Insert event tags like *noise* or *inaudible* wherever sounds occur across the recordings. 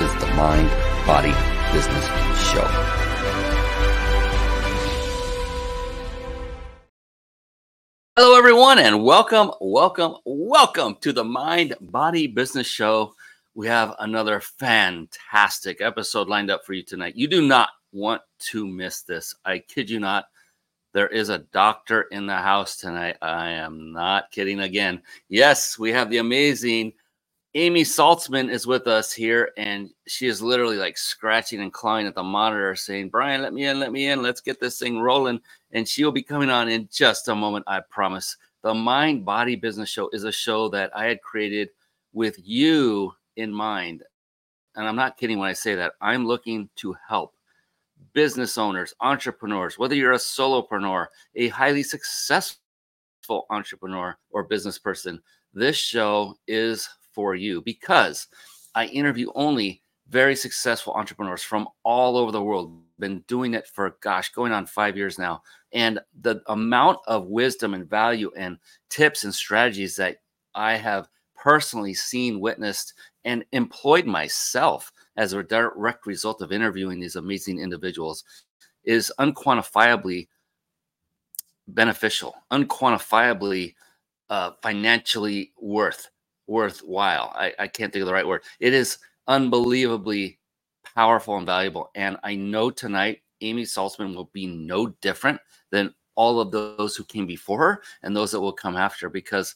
is the Mind, Body, Business Show. Hello, everyone, and welcome, welcome, welcome to the Mind, Body, Business Show. We have another fantastic episode lined up for you tonight. You do not want to miss this. I kid you not. There is a doctor in the house tonight. I am not kidding again. Yes, we have the amazing Amy Saltzman is with us here, and she is literally like scratching and clawing at the monitor, saying, Brian, let me in, let me in, let's get this thing rolling. And she will be coming on in just a moment, I promise. The Mind Body Business Show is a show that I had created with you in mind. And I'm not kidding when I say that. I'm looking to help business owners, entrepreneurs, whether you're a solopreneur, a highly successful entrepreneur or business person. This show is for you because I interview only very successful entrepreneurs from all over the world. Been doing it for gosh, going on five years now. And the amount of wisdom and value and tips and strategies that I have personally seen, witnessed, and employed myself as a direct result of interviewing these amazing individuals is unquantifiably beneficial, unquantifiably uh, financially worth worthwhile. I, I can't think of the right word. It is unbelievably powerful and valuable. And I know tonight Amy Saltzman will be no different than all of those who came before her and those that will come after because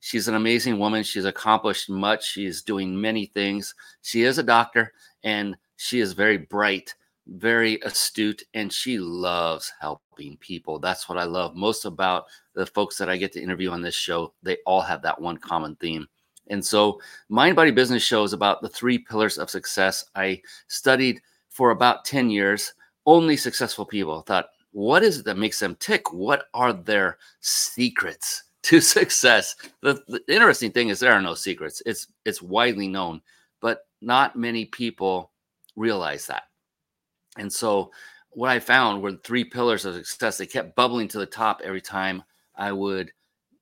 she's an amazing woman. She's accomplished much. She's doing many things. She is a doctor and she is very bright, very astute, and she loves helping people. That's what I love most about the folks that I get to interview on this show. They all have that one common theme. And so, Mind Body Business Show is about the three pillars of success. I studied for about 10 years only successful people. Thought, what is it that makes them tick? What are their secrets to *laughs* success? The, the interesting thing is there are no secrets. It's it's widely known, but not many people realize that. And so, what I found were three pillars of success. They kept bubbling to the top every time I would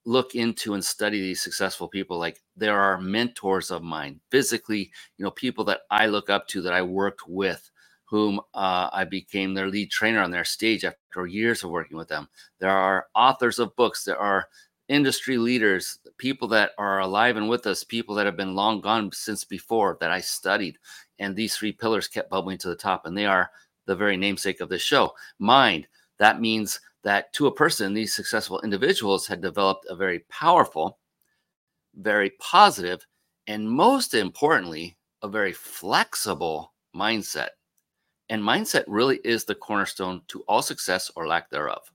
look into and study these successful people like there are mentors of mine physically you know people that i look up to that i worked with whom uh, i became their lead trainer on their stage after years of working with them. There are authors of books there are industry leaders people that are alive and with us people that have been long gone since before that i studied. And these three pillars kept bubbling to the top and they are the very namesake of this show. Mind that means that to a person, these successful individuals had developed a very powerful, very positive, and most importantly, a very flexible mindset. And mindset really is the cornerstone to all success or lack thereof.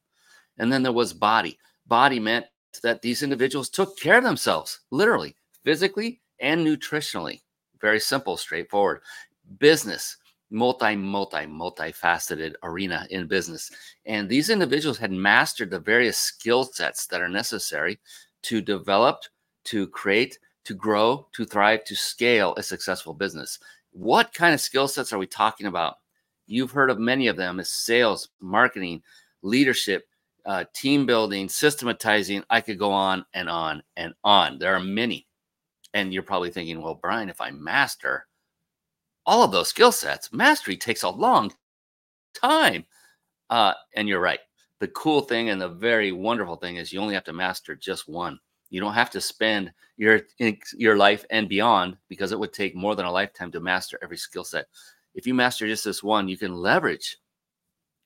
And then there was body. Body meant that these individuals took care of themselves, literally, physically and nutritionally. Very simple, straightforward. Business multi, multi, multifaceted arena in business. And these individuals had mastered the various skill sets that are necessary to develop, to create, to grow, to thrive, to scale a successful business. What kind of skill sets are we talking about? You've heard of many of them as sales, marketing, leadership, uh, team building, systematizing. I could go on and on and on. There are many. And you're probably thinking, well, Brian, if I master all of those skill sets, mastery takes a long time. Uh, and you're right. The cool thing and the very wonderful thing is you only have to master just one. You don't have to spend your your life and beyond because it would take more than a lifetime to master every skill set. If you master just this one, you can leverage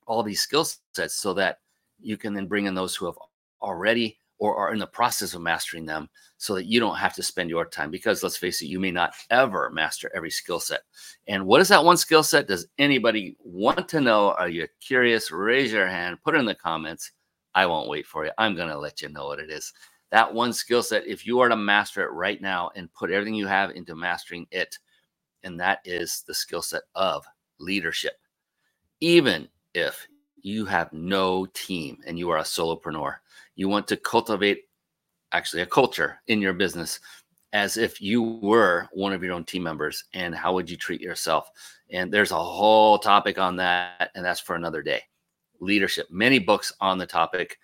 all these skill sets so that you can then bring in those who have already or are in the process of mastering them so that you don't have to spend your time. Because let's face it you may not ever master every skill set. And what is that one skill set? Does anybody want to know? Are you curious? Raise your hand. Put it in the comments. I won't wait for you. I'm going to let you know what it is. That one skill set if you are to master it right now and put everything you have into mastering it and that is the skill set of leadership. Even if you have no team and you are a solopreneur, you want to cultivate actually a culture in your business as if you were one of your own team members and how would you treat yourself? And there's a whole topic on that and that's for another day. Leadership many books on the topic.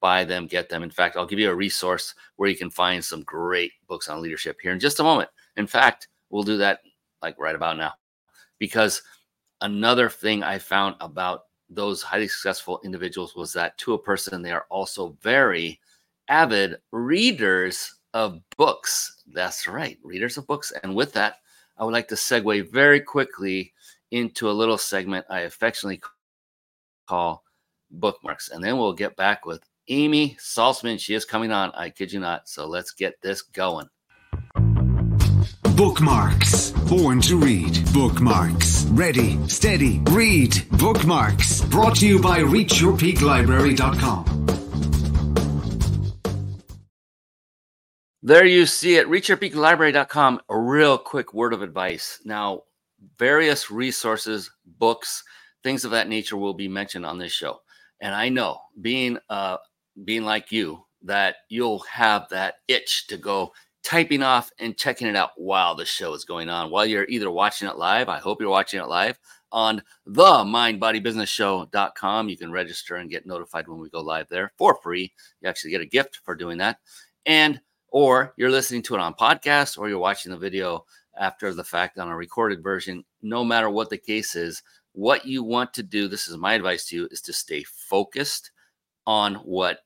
Buy them get them. In fact i'll give you a resource where you can find some great books on leadership here in just a moment. In fact we'll do that like right about now. Because another thing i found about those highly successful individuals was that to a person they are also very avid readers of books. That's right, readers of books. And with that, I would like to segue very quickly into a little segment I affectionately call bookmarks. And then we'll get back with Amy Saltzman. She is coming on, I kid you not. So let's get this going. Bookmarks. Born to read. Bookmarks. Ready, steady, read. Bookmarks. Brought to you by ReachYourPeakLibrary.com. There you see it. ReachYourPeakLibrary.com. A real quick word of advice. Now, various resources, books, things of that nature will be mentioned on this show. And I know, being uh, being like you, that you'll have that itch to go typing off and checking it out while the show is going on. While you're either watching it live, I hope you're watching it live on the mindbodybusinessshow.com. You can register and get notified when we go live there for free. You actually get a gift for doing that. And or you're listening to it on podcast or you're watching the video after the fact on a recorded version no matter what the case is what you want to do this is my advice to you is to stay focused on what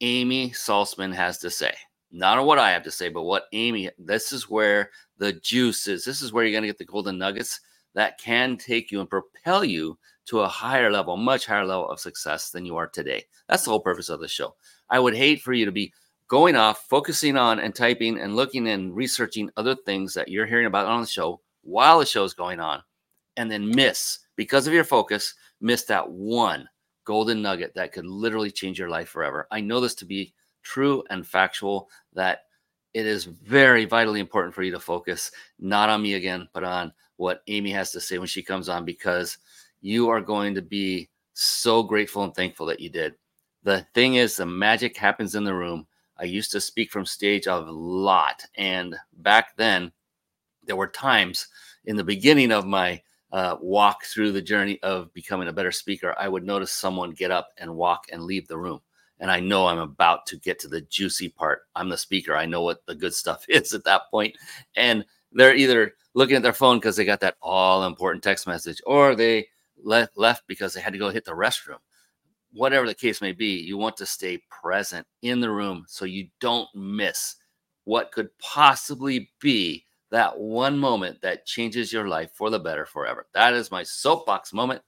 amy saltzman has to say not on what i have to say but what amy this is where the juice is. This is where you're going to get the golden nuggets that can take you and propel you to a higher level much higher level of success than you are today. That's the whole purpose of the show. I would hate for you to be going off, focusing on and typing and looking and researching other things that you're hearing about on the show while the show is going on, and then miss because of your focus, miss that one golden nugget that could literally change your life forever. I know this to be true and factual that it is very vitally important for you to focus not on me again, but on what Amy has to say when she comes on because you are going to be so grateful and thankful that you did. The thing is, the magic happens in the room I used to speak from stage a lot. And back then, there were times in the beginning of my uh, walk through the journey of becoming a better speaker, I would notice someone get up and walk and leave the room. And I know I'm about to get to the juicy part. I'm the speaker. I know what the good stuff *laughs* is at that point. And they're either looking at their phone because they got that all important text message or they left, left because they had to go hit the restroom whatever the case may be, you want to stay present in the room so you don't miss what could possibly be that one moment that changes your life for the better forever. That is my soapbox moment.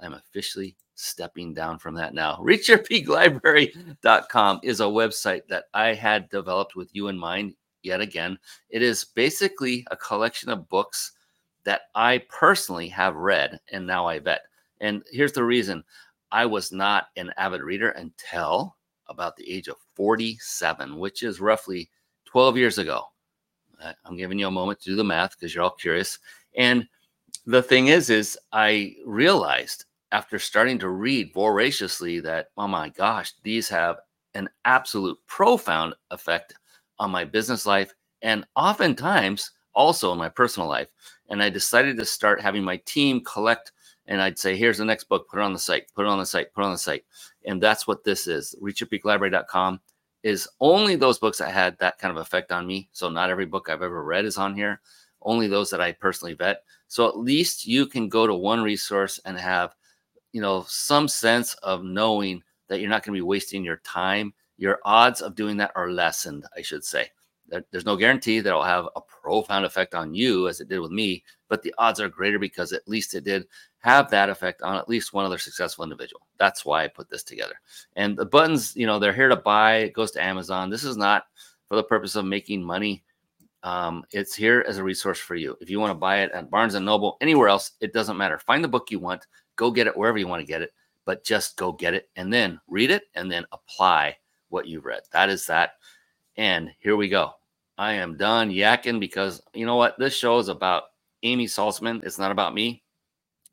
I'm officially stepping down from that now. ReachYourPeakLibrary.com is a website that I had developed with you in mind yet again. It is basically a collection of books that I personally have read and now I vet. And here's the reason I was not an avid reader until about the age of 47, which is roughly 12 years ago. I'm giving you a moment to do the math because you're all curious. And the thing is, is I realized after starting to read voraciously that, oh my gosh, these have an absolute profound effect on my business life and oftentimes also in my personal life. And I decided to start having my team collect and I'd say, here's the next book, put it on the site, put it on the site, put it on the site. And that's what this is. ReachYourPeakLibrary.com is only those books that had that kind of effect on me. So not every book I've ever read is on here, only those that I personally vet. So at least you can go to one resource and have, you know, some sense of knowing that you're not going to be wasting your time. Your odds of doing that are lessened, I should say. There's no guarantee that it'll have a profound effect on you as it did with me, but the odds are greater because at least it did have that effect on at least one other successful individual. That's why I put this together. And the buttons, you know, they're here to buy. It goes to Amazon. This is not for the purpose of making money. Um, it's here as a resource for you. If you want to buy it at Barnes and Noble, anywhere else, it doesn't matter. Find the book you want, go get it wherever you want to get it, but just go get it and then read it and then apply what you've read. That is that. And here we go. I am done yakking because you know what? This show is about Amy Saltzman. It's not about me.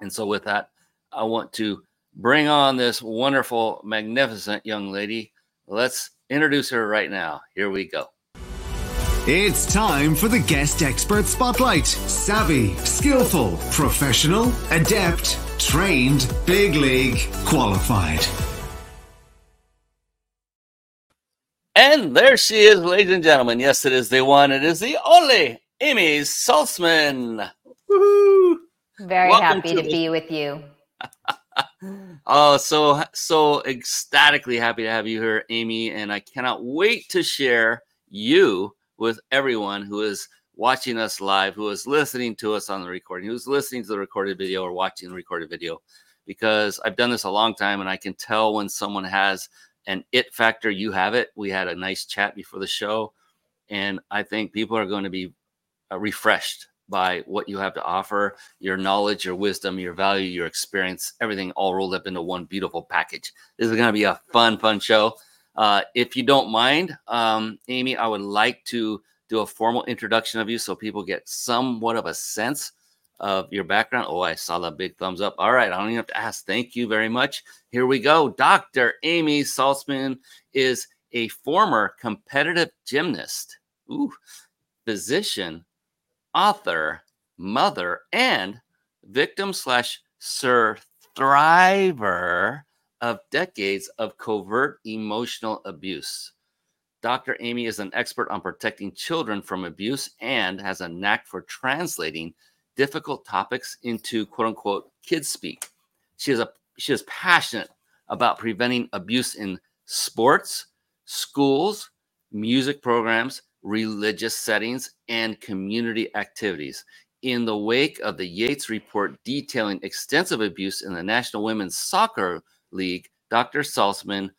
And so, with that, I want to bring on this wonderful, magnificent young lady. Let's introduce her right now. Here we go. It's time for the guest expert spotlight. Savvy, skillful, professional, adept, trained, big league, qualified. And there she is, ladies and gentlemen. Yes, it is the one, it is the only Amy Saltzman. Woo-hoo. Very Welcome happy to, to be with you. *laughs* oh, so so ecstatically happy to have you here, Amy, and I cannot wait to share you with everyone who is watching us live, who is listening to us on the recording, who's listening to the recorded video or watching the recorded video, because I've done this a long time and I can tell when someone has an it factor. You have it. We had a nice chat before the show, and I think people are going to be uh, refreshed by what you have to offer your knowledge, your wisdom, your value, your experience, everything all rolled up into one beautiful package. This is going to be a fun, fun show. Uh, if you don't mind, um, Amy, I would like to do a formal introduction of you so people get somewhat of a sense of your background. Oh, I saw that big thumbs up. All right, I don't even have to ask. Thank you very much. Here we go. Dr. Amy Saltzman is a former competitive gymnast, ooh, physician, author, mother, and victim slash survivor of decades of covert emotional abuse. Dr. Amy is an expert on protecting children from abuse and has a knack for translating difficult topics into quote unquote kids speak. She is a she is passionate about preventing abuse in sports, schools, music programs, religious settings, and community activities. In the wake of the Yates report detailing extensive abuse in the National Women's Soccer League, Dr. Saltzman,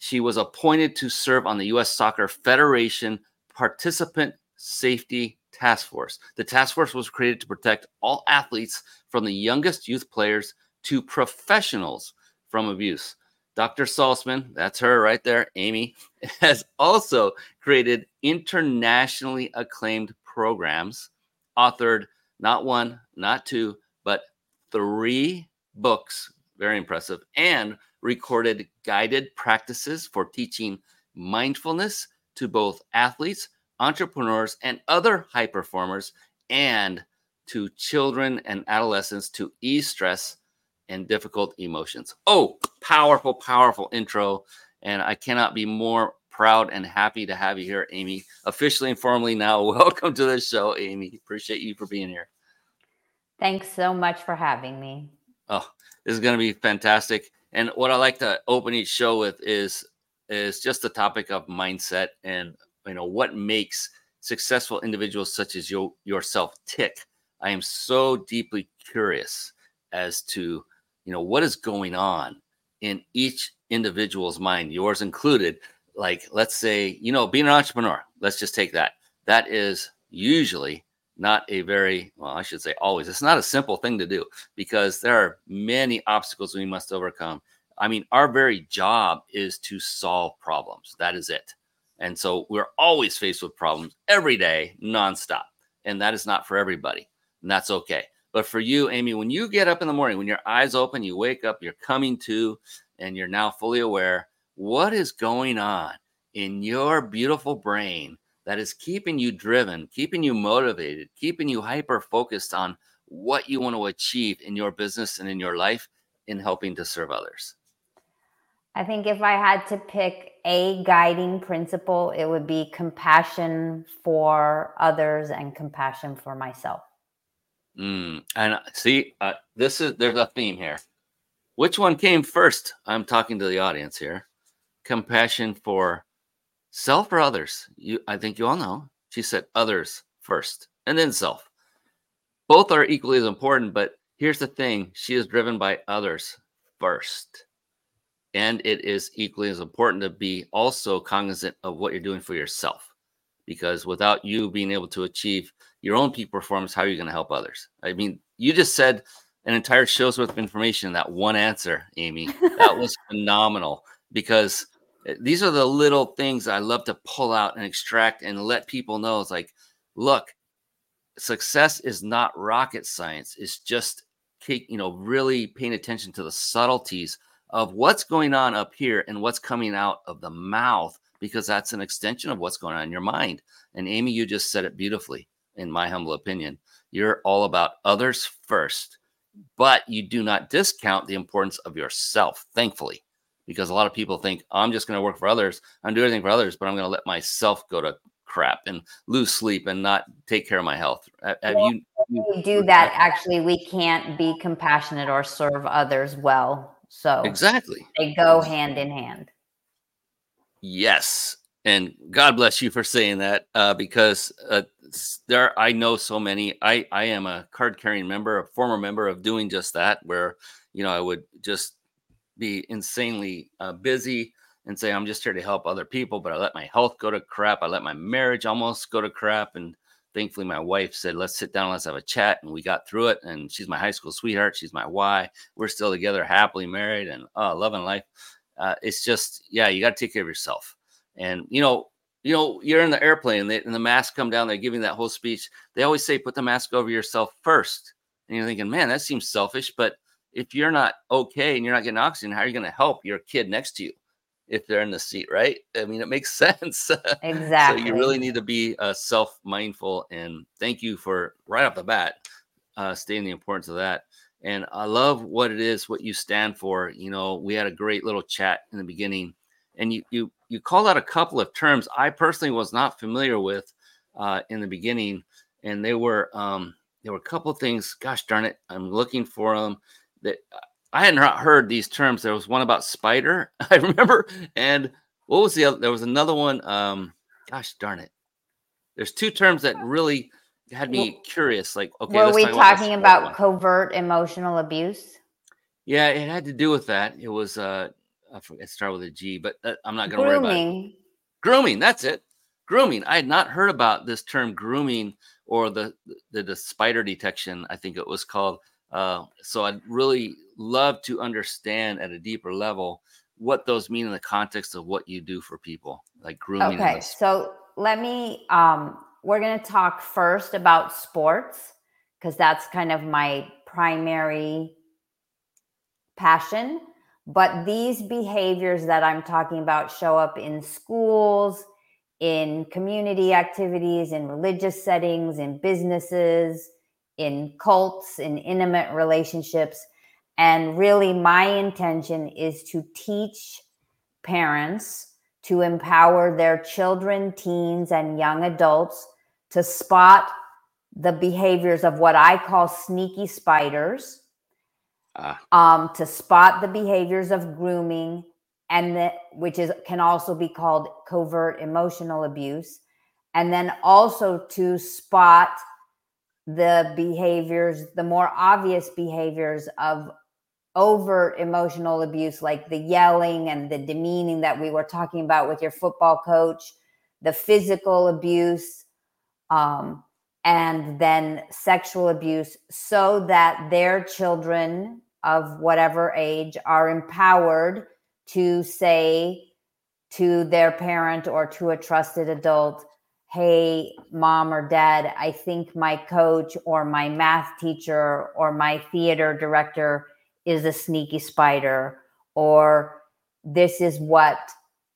she was appointed to serve on the U.S. Soccer Federation Participant Safety Task Force. The task force was created to protect all athletes from the youngest youth players to professionals from abuse. Dr. Saltzman, that's her right there, Amy, *laughs* has also created internationally acclaimed programs, authored not one, not two, but three books very impressive, and recorded guided practices for teaching mindfulness to both athletes, entrepreneurs, and other high performers, and to children and adolescents to ease stress and difficult emotions. Oh, powerful, powerful intro. And I cannot be more proud and happy to have you here, Amy. Officially and formally now, *laughs* welcome to the show, Amy. Appreciate you for being here. Thanks so much for having me. Oh, this is going to be fantastic. And what I like to open each show with is is just the topic of mindset and you know what makes successful individuals such as you yourself tick. I am so deeply curious as to you know what is going on in each individual's mind, yours included. Like let's say you know being an entrepreneur. Let's just take that. That is usually not a very well i should say always it's not a simple thing to do because there are many obstacles we must overcome. I mean our very job is to solve problems. That is it. And so we're always faced with problems every day nonstop. And that is not for everybody and that's okay. But for you amy when you get up in the morning when your eyes open you wake up you're coming to and you're now fully aware what is going on in your beautiful brain that is keeping you driven, keeping you motivated, keeping you hyper focused on what you want to achieve in your business and in your life in helping to serve others? I think if I had to pick a guiding principle, it would be compassion for others and compassion for myself. Mm, and uh, see, uh, this is there's a theme here. Which one came first? I'm talking to the audience here. Compassion for Self or others? You, I think you all know. She said others first and then self. Both are equally as important, but here's the thing she is driven by others first. And it is equally as important to be also cognizant of what you're doing for yourself. Because without you being able to achieve your own peak performance, how are you going to help others? I mean, you just said an entire show's worth of information in that one answer, Amy. That was *laughs* phenomenal because these are the little things I love to pull out and extract and let people know. It's like, look, success is not rocket science. It's just take, you know really paying attention to the subtleties of what's going on up here and what's coming out of the mouth because that's an extension of what's going on in your mind. And Amy, you just said it beautifully, in my humble opinion. You're all about others first, but you do not discount the importance of yourself, thankfully, because a lot of people think I'm just going to work for others. I'm doing everything for others, but I'm going to let myself go to crap and lose sleep and not take care of my health. Have well, you, you we do that? Actually, we can't be compassionate or serve others well. So exactly, they go hand in hand. Yes, and God bless you for saying that uh, because uh, there I know so many. I I am a card carrying member, a former member of doing just that, where you know I would just be insanely uh, busy and say I'm just here to help other people, but I let my health go to crap. I let my marriage almost go to crap, and thankfully my wife said, "Let's sit down, let's have a chat," and we got through it. And she's my high school sweetheart. She's my why. We're still together, happily married, and uh, loving life. Uh, it's just, yeah, you got to take care of yourself. And you know, you know, you're in the airplane and, they, and the mask come down. They're giving that whole speech. They always say, "Put the mask over yourself first. And you're thinking, man, that seems selfish. But if you're not okay and you're not getting oxygen, how are you going to help your kid next to you? if they're in the seat, right? I mean, it makes *laughs* sense. Exactly. so you really need to be uh, self mindful. And thank you for right off the bat uh, stating the importance of that. And I love what it is, what you stand for. You know, we had a great little chat in the beginning, and you you you called out a couple of terms I personally was not familiar with uh, in the beginning, and they were um, there were a couple of things. Gosh darn it, I'm looking for them that I hadn't heard these terms. There was one about spider, *laughs* I remember, and what was the other? There was another one. Um, gosh darn it! There's two terms that really had me well, curious. Like, okay, were we talking about, about covert emotional abuse? Yeah, it had to do with that. It was uh, I forget, it started with a G, but uh, I'm not going to worry about it. Grooming. That's it. Grooming. I had not heard about this term grooming or the, the the spider detection. I think it was called. Uh, so I'd really love to understand at a deeper level what those mean in the context of what you do for people, like grooming. Okay, so let me. Um, we're going to talk first about sports because that's kind of my primary passion. But these behaviors that I'm talking about show up in schools, in community activities, in religious settings, in businesses, in cults, in intimate relationships. And really, my intention is to teach parents to empower their children, teens, and young adults to spot the behaviors of what I call sneaky spiders, uh. um, to spot the behaviors of grooming, and which is can also be called covert emotional abuse, and then also to spot the behaviors, the more obvious behaviors of overt emotional abuse, like the yelling and the demeaning that we were talking about with your football coach, the physical abuse, um, and then sexual abuse, so that their children of whatever age are empowered to say to their parent or to a trusted adult, hey, mom or dad, I think my coach or my math teacher or my theater director is a sneaky spider, or this is what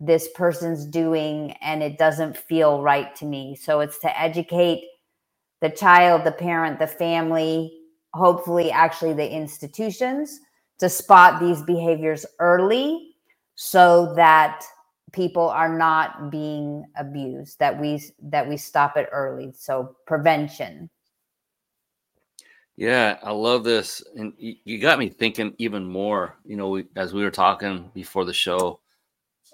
this person's doing and it doesn't feel right to me. So it's to educate the child, the parent, the family, hopefully, actually, the institutions to spot these behaviors early so that people are not being abused that we that we stop it early. So prevention. Yeah i love this and you got me thinking even more you know we, as we were talking before the show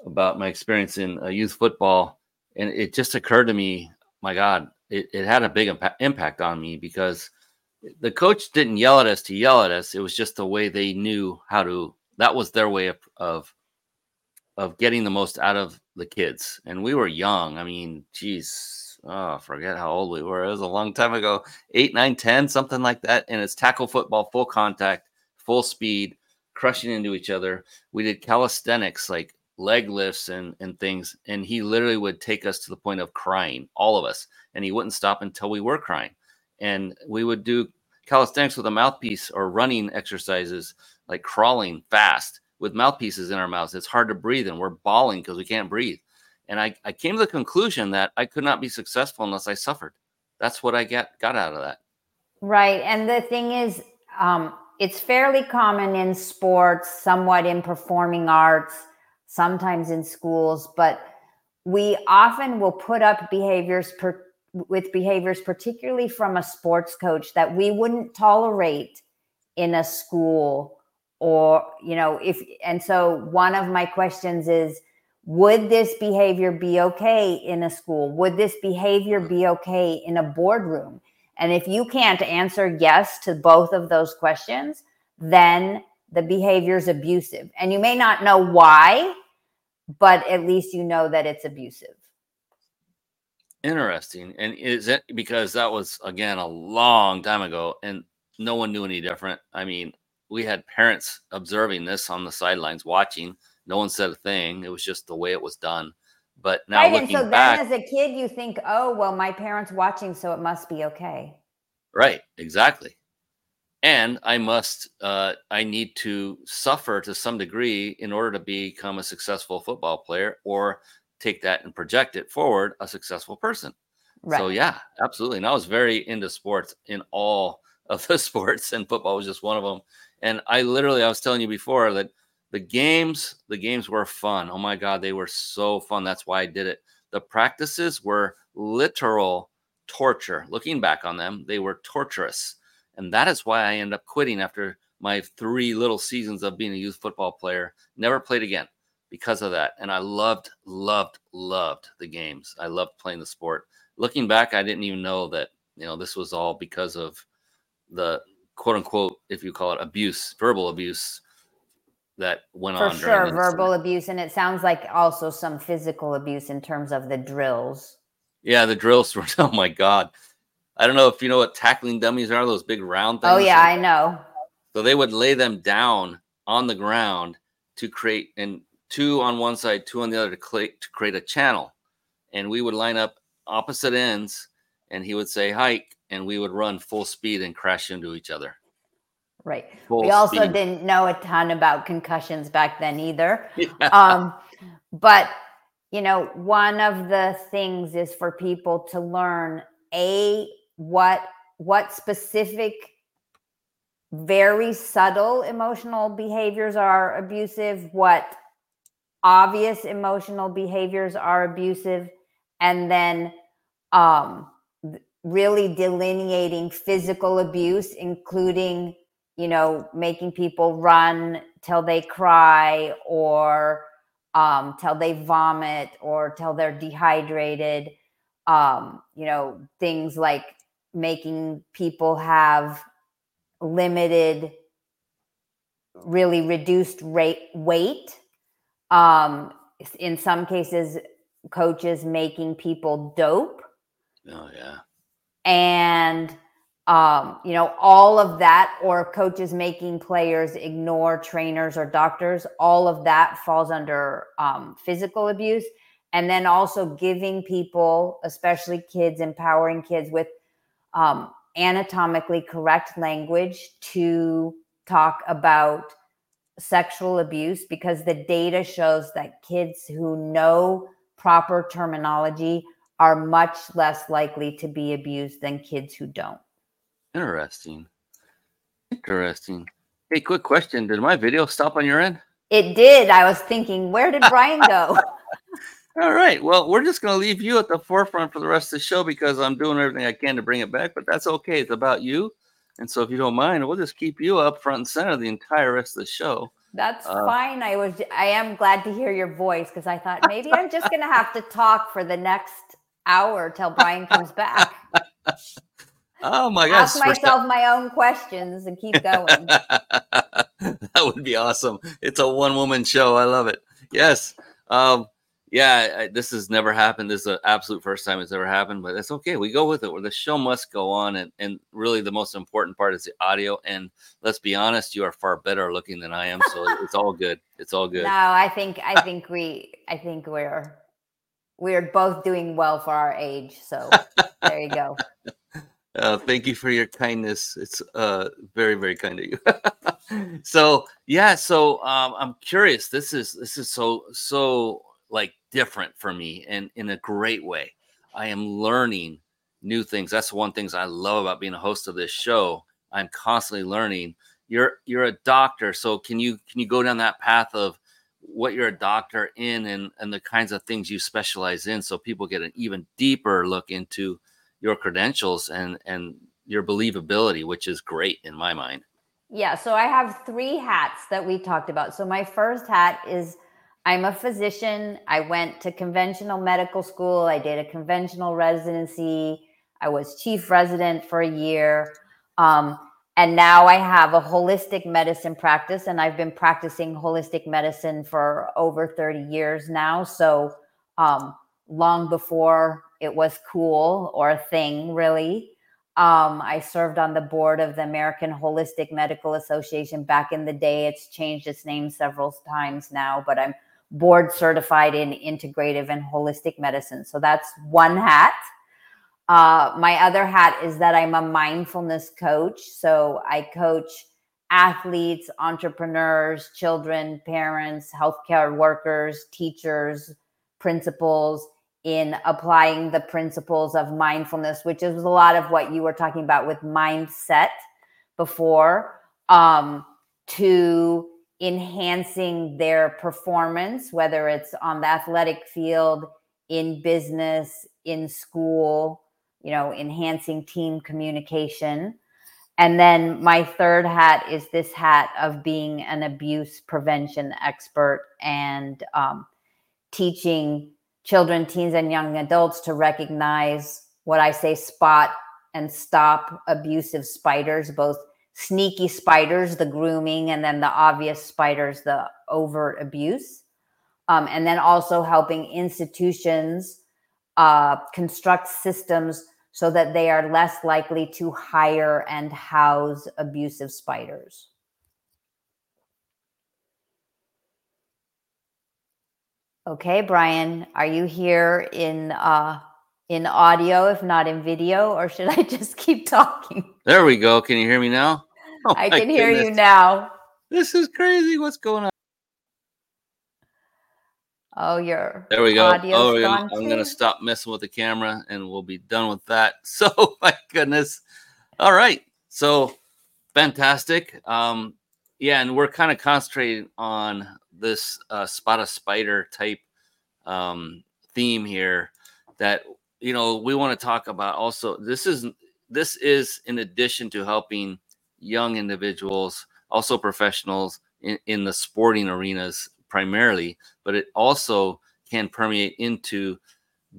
about my experience in uh, youth football and it just occurred to me my god it, it had a big impa- impact on me because the coach didn't yell at us to yell at us. It was just the way they knew how to that was their way of, of of getting the most out of the kids. And we were young. I mean, geez, oh, forget how old we were. It was a long time ago, eight, nine, ten, something like that. And it's tackle football, full contact, full speed, crushing into each other. We did calisthenics, like leg lifts and, and things. And he literally would take us to the point of crying, all of us. And he wouldn't stop until we were crying. and we would do calisthenics with a mouthpiece or running exercises like crawling fast with mouthpieces in our mouths. It's hard to breathe and we're bawling because we can't breathe. And I, I came to the conclusion that I could not be successful unless I suffered. That's what I get got out of that. Right. And the thing is, um, it's fairly common in sports, somewhat in performing arts, sometimes in schools, but we often will put up behaviors per, with behaviors, particularly from a sports coach, that we wouldn't tolerate in a school or you know if and so one of my questions is would this behavior be okay in a school? Would this behavior be mm-hmm. okay in a boardroom? And if you can't answer yes to both of those questions then the behavior is abusive. And you may not know why but at least you know that it's abusive. Interesting. And is it because that was again a long time ago and no one knew any different? I mean, we had parents observing this on the sidelines watching. No one said a thing. It was just the way it was done. But now right, looking and so back, then as a kid you think, oh well, my parents watching, so it must be okay. right, exactly. And I must, uh, I need to suffer to some degree in order to become a successful football player, or take that and project it forward, a successful person. Right. So yeah, absolutely. And I was very into sports in all of the *laughs* sports, and football was just one of them. And I literally, I was telling you before that the games, the games were fun. Oh my God, they were so fun. That's why I did it. The practices were literal torture. Looking back on them, they were torturous. And that is why I ended up quitting after my three little seasons of being a youth football player. Never played again because of that. And I loved, loved, loved the games. I loved playing the sport. Looking back, I didn't even know that, you know, this was all because of the quote unquote, if you call it abuse, verbal abuse that went For on. For sure, verbal abuse, and it sounds like also some physical abuse in terms of the drills. Yeah, the drills were, *laughs* oh my God. I don't know if you know what tackling dummies are, those big round oh, things. Oh yeah, I know. So they would lay them down on the ground to create, and two on one side, two on the other to, cl- to create a channel. And we would line up opposite ends, and he would say hike, and we would run full speed and crash into each other. Right. Full we also speed. didn't know a ton about concussions back then either. *laughs* Yeah. Um, but you know, one of the things is for people to learn a what what specific very subtle emotional behaviors are abusive, what obvious emotional behaviors are abusive, and then um, really delineating physical abuse, including you know making people run till they cry or um, till they vomit or till they're dehydrated. Um, you know things like making people have limited really reduced rate weight um in some cases coaches making people dope Oh, yeah. And um you know all of that or coaches making players ignore trainers or doctors all of that falls under um, physical abuse. And then also giving people especially kids empowering kids with um, anatomically correct language to talk about sexual abuse because the data shows that kids who know proper terminology are much less likely to be abused than kids who don't. Interesting. Interesting. Hey, quick question. Did my video stop on your end? It did. I was thinking, where did Brian go? *laughs* All right. Well, we're just going to leave you at the forefront for the rest of the show because I'm doing everything I can to bring it back, but that's okay. It's about you. And so if you don't mind, we'll just keep you up front and center the entire rest of the show. That's Uh, fine. I was I am glad to hear your voice because I thought maybe I'm just gonna have to talk for the next hour till Brian comes back. *laughs* Oh my gosh. Ask myself my own questions and keep going. *laughs* that would be awesome. It's a one woman show. I love it. Yes. Um, yeah, I, this has never happened. This is the absolute first time it's ever happened, but it's okay. We go with it. Where the show must go on, and and really the most important part is the audio. And let's be honest, you are far better looking than I am, so it's all good. It's all good. *laughs* No, I think I think we I think we're we're both doing well for our age. So there you go. *laughs* Uh, thank you for your kindness. It's uh, very, very kind of you. *laughs* so yeah, so um, I'm curious. This is this is so so like different for me, and in a great way. I am learning new things. That's one things I love about being a host of this show. I'm constantly learning. You're you're a doctor, so can you can you go down that path of what you're a doctor in and and the kinds of things you specialize in, so people get an even deeper look into your credentials and and your believability, which is great in my mind. Yeah, so I have three hats that we talked about. So my first hat is I'm a physician. I went to conventional medical school. I did a conventional residency. I was chief resident for a year. Um, and now I have a holistic medicine practice, and I've been practicing holistic medicine for over 30 years now. So um, long before it was cool or a thing, really. Um, I served on the board of the American Holistic Medical Association back in the day. It's changed its name several times now, but I'm board certified in integrative and holistic medicine. So that's one hat. Uh, my other hat is that I'm a mindfulness coach. So I coach athletes, entrepreneurs, children, parents, healthcare workers, teachers, principals in applying the principles of mindfulness, which is a lot of what you were talking about with mindset before, um, to enhancing their performance, whether it's on the athletic field, in business, in school, you know, enhancing team communication. And then my third hat is this hat of being an abuse prevention expert and um, teaching children, teens, and young adults to recognize what I say spot and stop abusive spiders, both sneaky spiders, the grooming, and then the obvious spiders, the overt abuse. Um, and then also helping institutions uh, construct systems so that they are less likely to hire and house abusive spiders. Okay, Brian, are you here in uh, in audio, if not in video, or should I *laughs* just keep talking? There we go. Can you hear me now? *laughs* Oh, I can hear you now. This is crazy. What's going on? Oh, your there we go. Oh, I'm, I'm gonna stop messing with the camera, and we'll be done with that. *laughs* So, my goodness. All right. So, fantastic. Um, yeah, and we're kind of concentrating on this uh, spot a spider type um, theme here that you know we want to talk about also this is this is in addition to helping young individuals also professionals in, in the sporting arenas primarily but it also can permeate into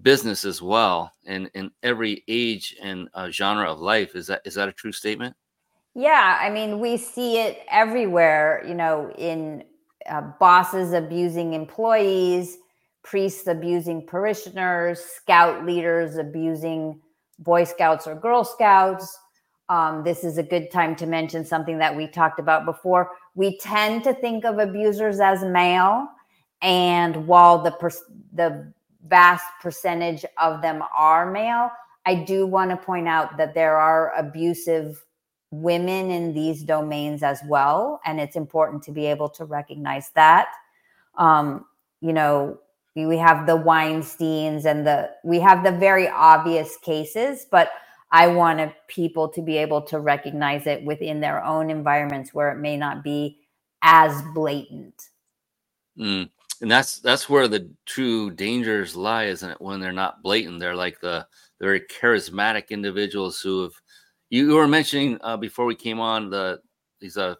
business as well. And in every age and uh, genre of life. Is that is that a true statement? Yeah i mean we see it everywhere you know in uh, bosses abusing employees, priests abusing parishioners, scout leaders abusing Boy Scouts or Girl Scouts. Um, this is a good time to mention something that we talked about before. We tend to think of abusers as male, and while the per- the vast percentage of them are male, I do want to point out that there are abusive women in these domains as well. And it's important to be able to recognize that. Um, you know, we have the Weinsteins and the, we have the very obvious cases, but I wanted people to be able to recognize it within their own environments where it may not be as blatant. Mm. And that's that's where the true dangers lie, isn't it? When they're not blatant, they're like the, very charismatic individuals who have you, were mentioning uh, before we came on the he's a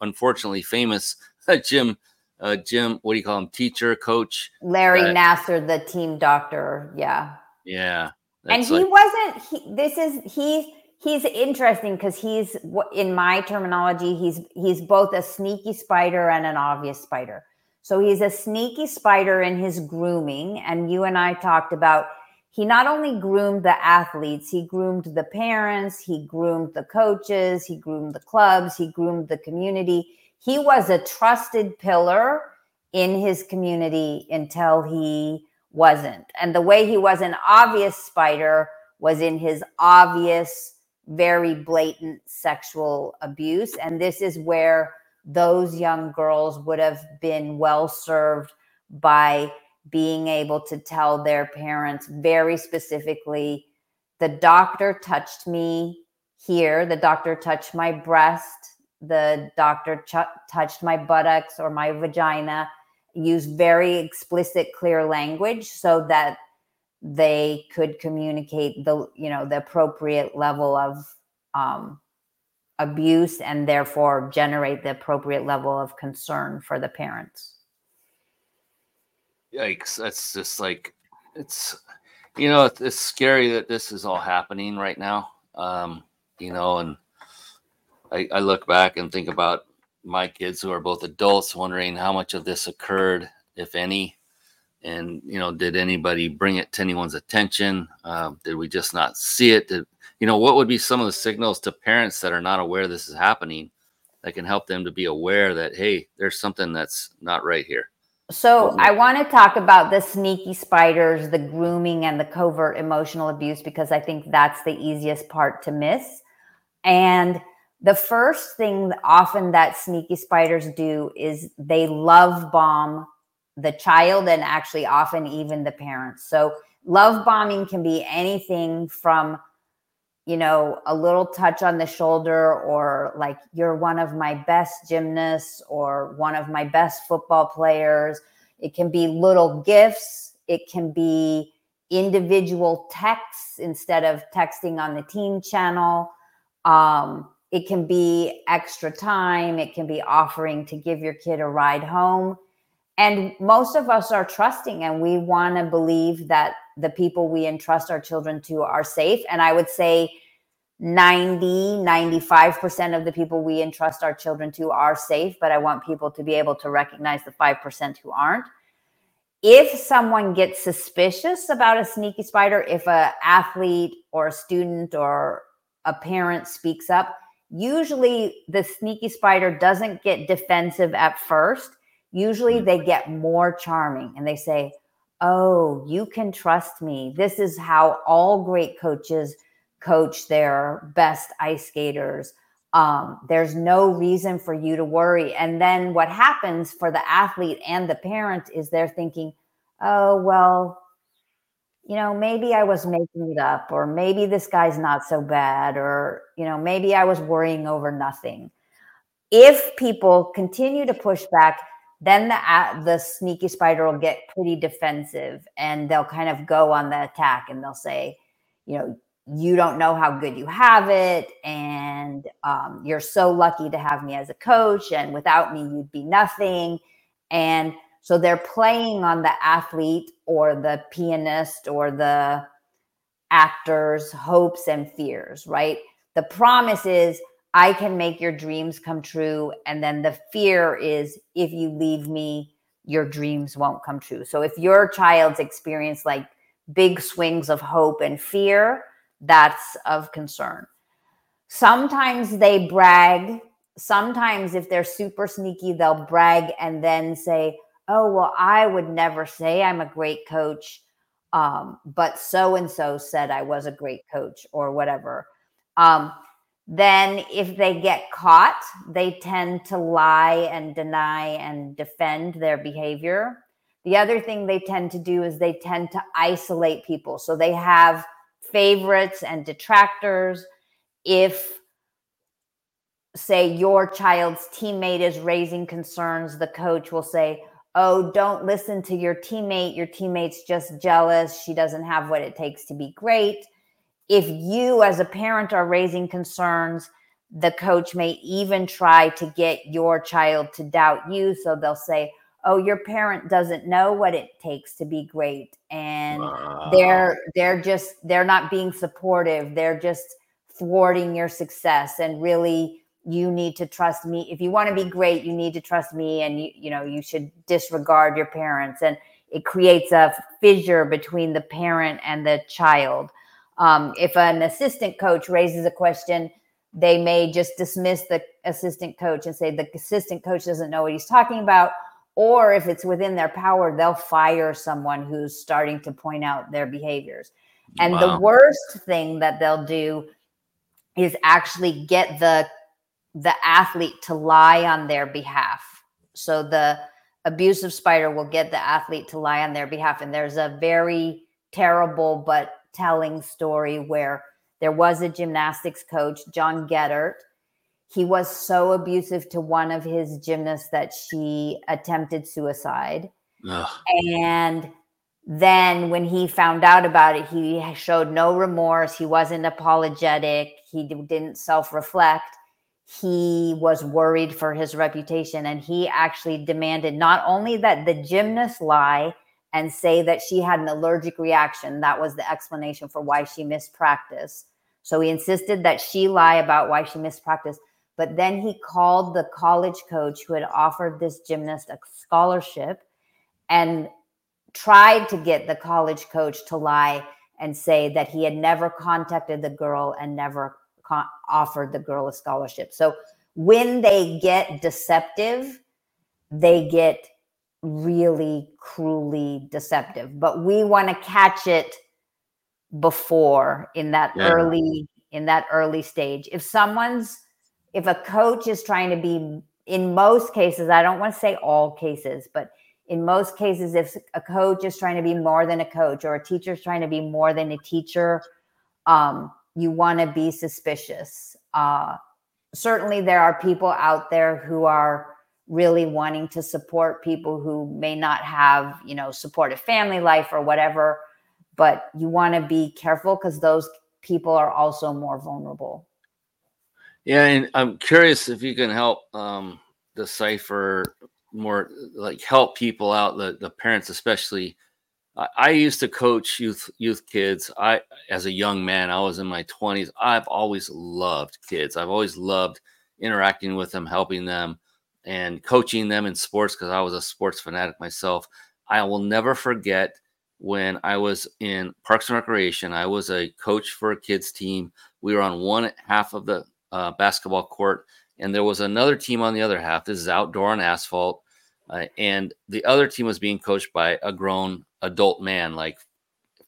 unfortunately famous *laughs* Jim uh, Jim what do you call him teacher coach Larry uh, Nassar the team doctor yeah yeah and he like, wasn't he, this is he he's interesting because he's in my terminology he's he's both a sneaky spider and an obvious spider so he's a sneaky spider in his grooming and you and I talked about he not only groomed the athletes, he groomed the parents, he groomed the coaches, he groomed the clubs, he groomed the community. He was a trusted pillar in his community until he wasn't. And the way he was an obvious spider was in his obvious, very blatant sexual abuse. And this is where those young girls would have been well served by being able to tell their parents very specifically the doctor touched me here, the doctor touched my breast, the doctor ch- touched my buttocks or my vagina. Use very explicit, clear language so that they could communicate the you know the appropriate level of um, abuse and therefore generate the appropriate level of concern for the parents. Yikes that's just like it's you know it's, it's scary that this is all happening right now. Um you know and I, I look back and think about my kids who are both adults wondering how much of this occurred if any and you know did anybody bring it to anyone's attention? Uh, did we just not see it? Did you know what would be some of the signals to parents that are not aware this is happening that can help them to be aware that hey there's something that's not right here? So i want to talk about the sneaky spiders the grooming and the covert emotional abuse because i think that's the easiest part to miss. And the first thing often that sneaky spiders do is they love bomb the child and actually often even the parents. So love bombing can be anything from you know a little touch on the shoulder or like you're one of my best gymnasts or one of my best football players. It can be little gifts. It can be individual texts instead of texting on the team channel. Um, it can be extra time it can be offering to give your kid a ride home and most of us are trusting and we want to believe that the people we entrust our children to are safe. And I would say 90, 95% of the people we entrust our children to are safe, but I want people to be able to recognize the 5% who aren't. If someone gets suspicious about a sneaky spider, if a athlete or a student or a parent speaks up, usually the sneaky spider doesn't get defensive at first usually mm. they get more charming and they say, Oh, you can trust me. This is how all great coaches coach their best ice skaters. Um, there's no reason for you to worry. And then what happens for the athlete and the parent is they're thinking, oh, well, you know, maybe I was making it up, or maybe this guy's not so bad, or, you know, maybe I was worrying over nothing. If people continue to push back, then the the sneaky spider will get pretty defensive and they'll kind of go on the attack and they'll say you know you don't know how good you have it and um, you're so lucky to have me as a coach and without me you'd be nothing and so they're playing on the athlete or the pianist or the actor's hopes and fears right the promise is I can make your dreams come true. And then the fear is if you leave me, your dreams won't come true. So if your child's experience like big swings of hope and fear, that's of concern. Sometimes they brag. Sometimes, if they're super sneaky, they'll brag and then say, Oh, well, I would never say I'm a great coach, um, but so and so said I was a great coach or whatever. Um, then, if they get caught, they tend to lie and deny and defend their behavior. The other thing they tend to do is they tend to isolate people. So they have favorites and detractors. If, say, your child's teammate is raising concerns, the coach will say, Oh, don't listen to your teammate. Your teammate's just jealous. She doesn't have what it takes to be great if you as a parent are raising concerns the coach may even try to get your child to doubt you so they'll say oh your parent doesn't know what it takes to be great and wow. they're they're just they're not being supportive they're just thwarting your success and really you need to trust me if you want to be great you need to trust me and you you know you should disregard your parents and it creates a fissure between the parent and the child um, if an assistant coach raises a question, they may just dismiss the assistant coach and say the assistant coach doesn't know what he's talking about. Or if it's within their power, they'll fire someone who's starting to point out their behaviors. And wow. the worst thing that they'll do is actually get the the athlete to lie on their behalf. So the abusive spider will get the athlete to lie on their behalf. And there's a very terrible but telling story where there was a gymnastics coach, John Geddert. He was so abusive to one of his gymnasts that she attempted suicide. Ugh. And then when he found out about it, he showed no remorse. He wasn't apologetic. He didn't self reflect he was worried for his reputation and he actually demanded not only that the gymnast lie and say that she had an allergic reaction that was the explanation for why she missed practice. So he insisted that she lie about why she missed practice but then he called the college coach who had offered this gymnast a scholarship and tried to get the college coach to lie and say that he had never contacted the girl and never offered the girl a scholarship. So when they get deceptive, they get really cruelly deceptive. But we want to catch it before in that yeah. early in that early stage. If someone's if a coach is trying to be in most cases, I don't want to say all cases, but in most cases, if a coach is trying to be more than a coach or a teacher is trying to be more than a teacher, um, you want to be suspicious. Uh, certainly, there are people out there who are really wanting to support people who may not have, you know, supportive family life or whatever. But you want to be careful because those people are also more vulnerable. Yeah, and I'm curious if you can help um, decipher more, like help people out, the the parents especially I used to coach youth youth kids. I as a young man, I was in my 20s. I've always loved kids. I've always loved interacting with them, helping them and coaching them in sports because I was a sports fanatic myself. I will never forget when I was in Parks and Recreation. I was a coach for a kids team. We were on one half of the uh, basketball court, and there was another team on the other half. This is outdoor on asphalt. Uh, and the other team was being coached by a grown adult man, like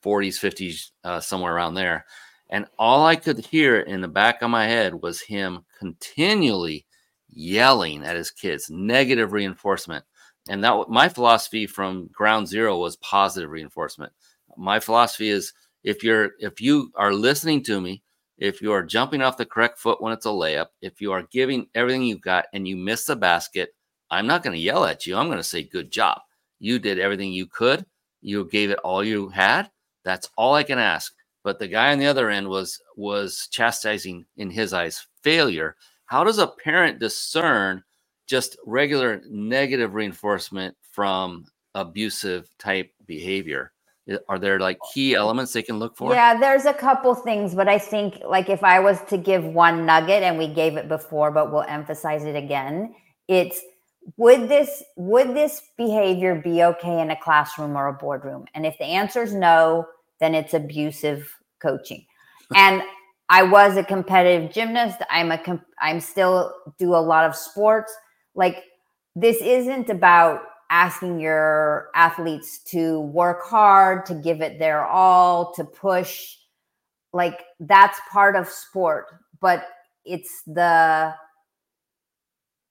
40s, 50s, uh, somewhere around there. And all I could hear in the back of my head was him continually yelling at his kids, negative reinforcement. And that my philosophy from ground zero was positive reinforcement. My philosophy is if you're if you are listening to me, if you are jumping off the correct foot when it's a layup, if you are giving everything you've got and you miss the basket, I'm not going to yell at you. I'm going to say, good job. You did everything you could. You gave it all you had. That's all I can ask. But the guy on the other end was was chastising in his eyes failure. How does a parent discern just regular negative reinforcement from abusive type behavior? Are there like key elements they can look for? Yeah, there's a couple things, but I think like if I was to give one nugget and we gave it before, but we'll emphasize it again, it's would this would this behavior be okay in a classroom or a boardroom? And if the answer is no then it's abusive coaching. *laughs* And i was a competitive gymnast. I'm a i'm still do a lot of sports. Like this isn't about asking your athletes to work hard to give it their all to push. Like that's part of sport but it's the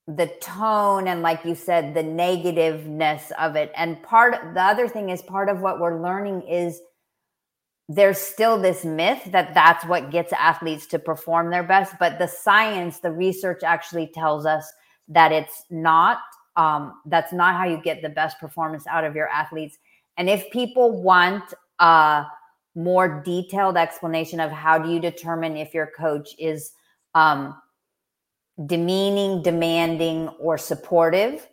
the tone and like you said the negativeness of it. And part the other thing is part of what we're learning is there's still this myth that that's what gets athletes to perform their best but the science the research actually tells us that it's not um, that's not how you get the best performance out of your athletes. And if people want a more detailed explanation of how do you determine if your coach is um, demeaning, demanding, or supportive.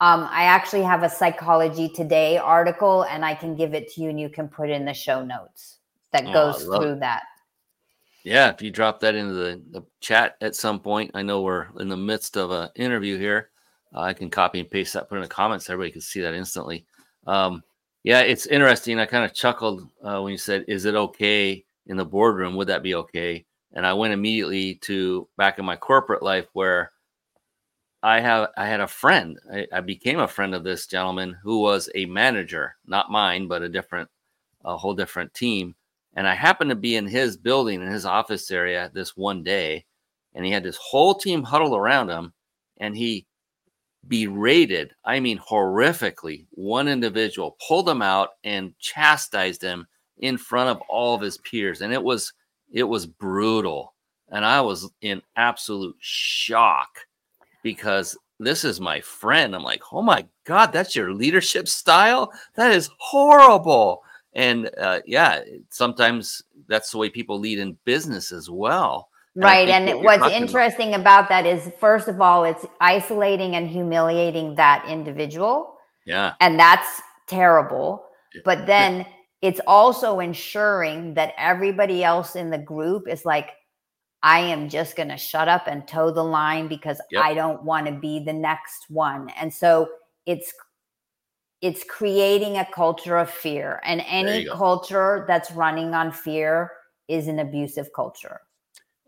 Um, I actually have a Psychology Today article and I can give it to you and you can put in the show notes that oh, goes through it. that. Yeah, if you drop that into the, the, chat at some point, I know we're in the midst of an interview here. Uh, I can copy and paste that, put in the comments. Everybody can see that instantly. Um, yeah, it's interesting. I kind of chuckled uh, when you said, "Is it okay in the boardroom? Would that be okay?" And I went immediately to back in my corporate life where I have I had a friend. I, I, became a friend of this gentleman who was a manager, not mine, but a different, a whole different team. And I happened to be in his building, in his office area this one day, and he had this whole team huddled around him, and he berated, I mean, horrifically, one individual, pulled him out and chastised him in front of all of his peers. And it was, it was brutal. And I was in absolute shock because this is my friend. I'm like, oh my God, that's your leadership style? That is horrible. And uh, yeah, sometimes that's the way people lead in business as well. Right. And, and what's interesting about, about that is, first of all, it's isolating and humiliating that individual. Yeah. And that's terrible. But then it's also ensuring that everybody else in the group is like, I am just going to shut up and toe the line because yep. I don't want to be the next one. And so it's it's creating a culture of fear and any culture that's running on fear is an abusive culture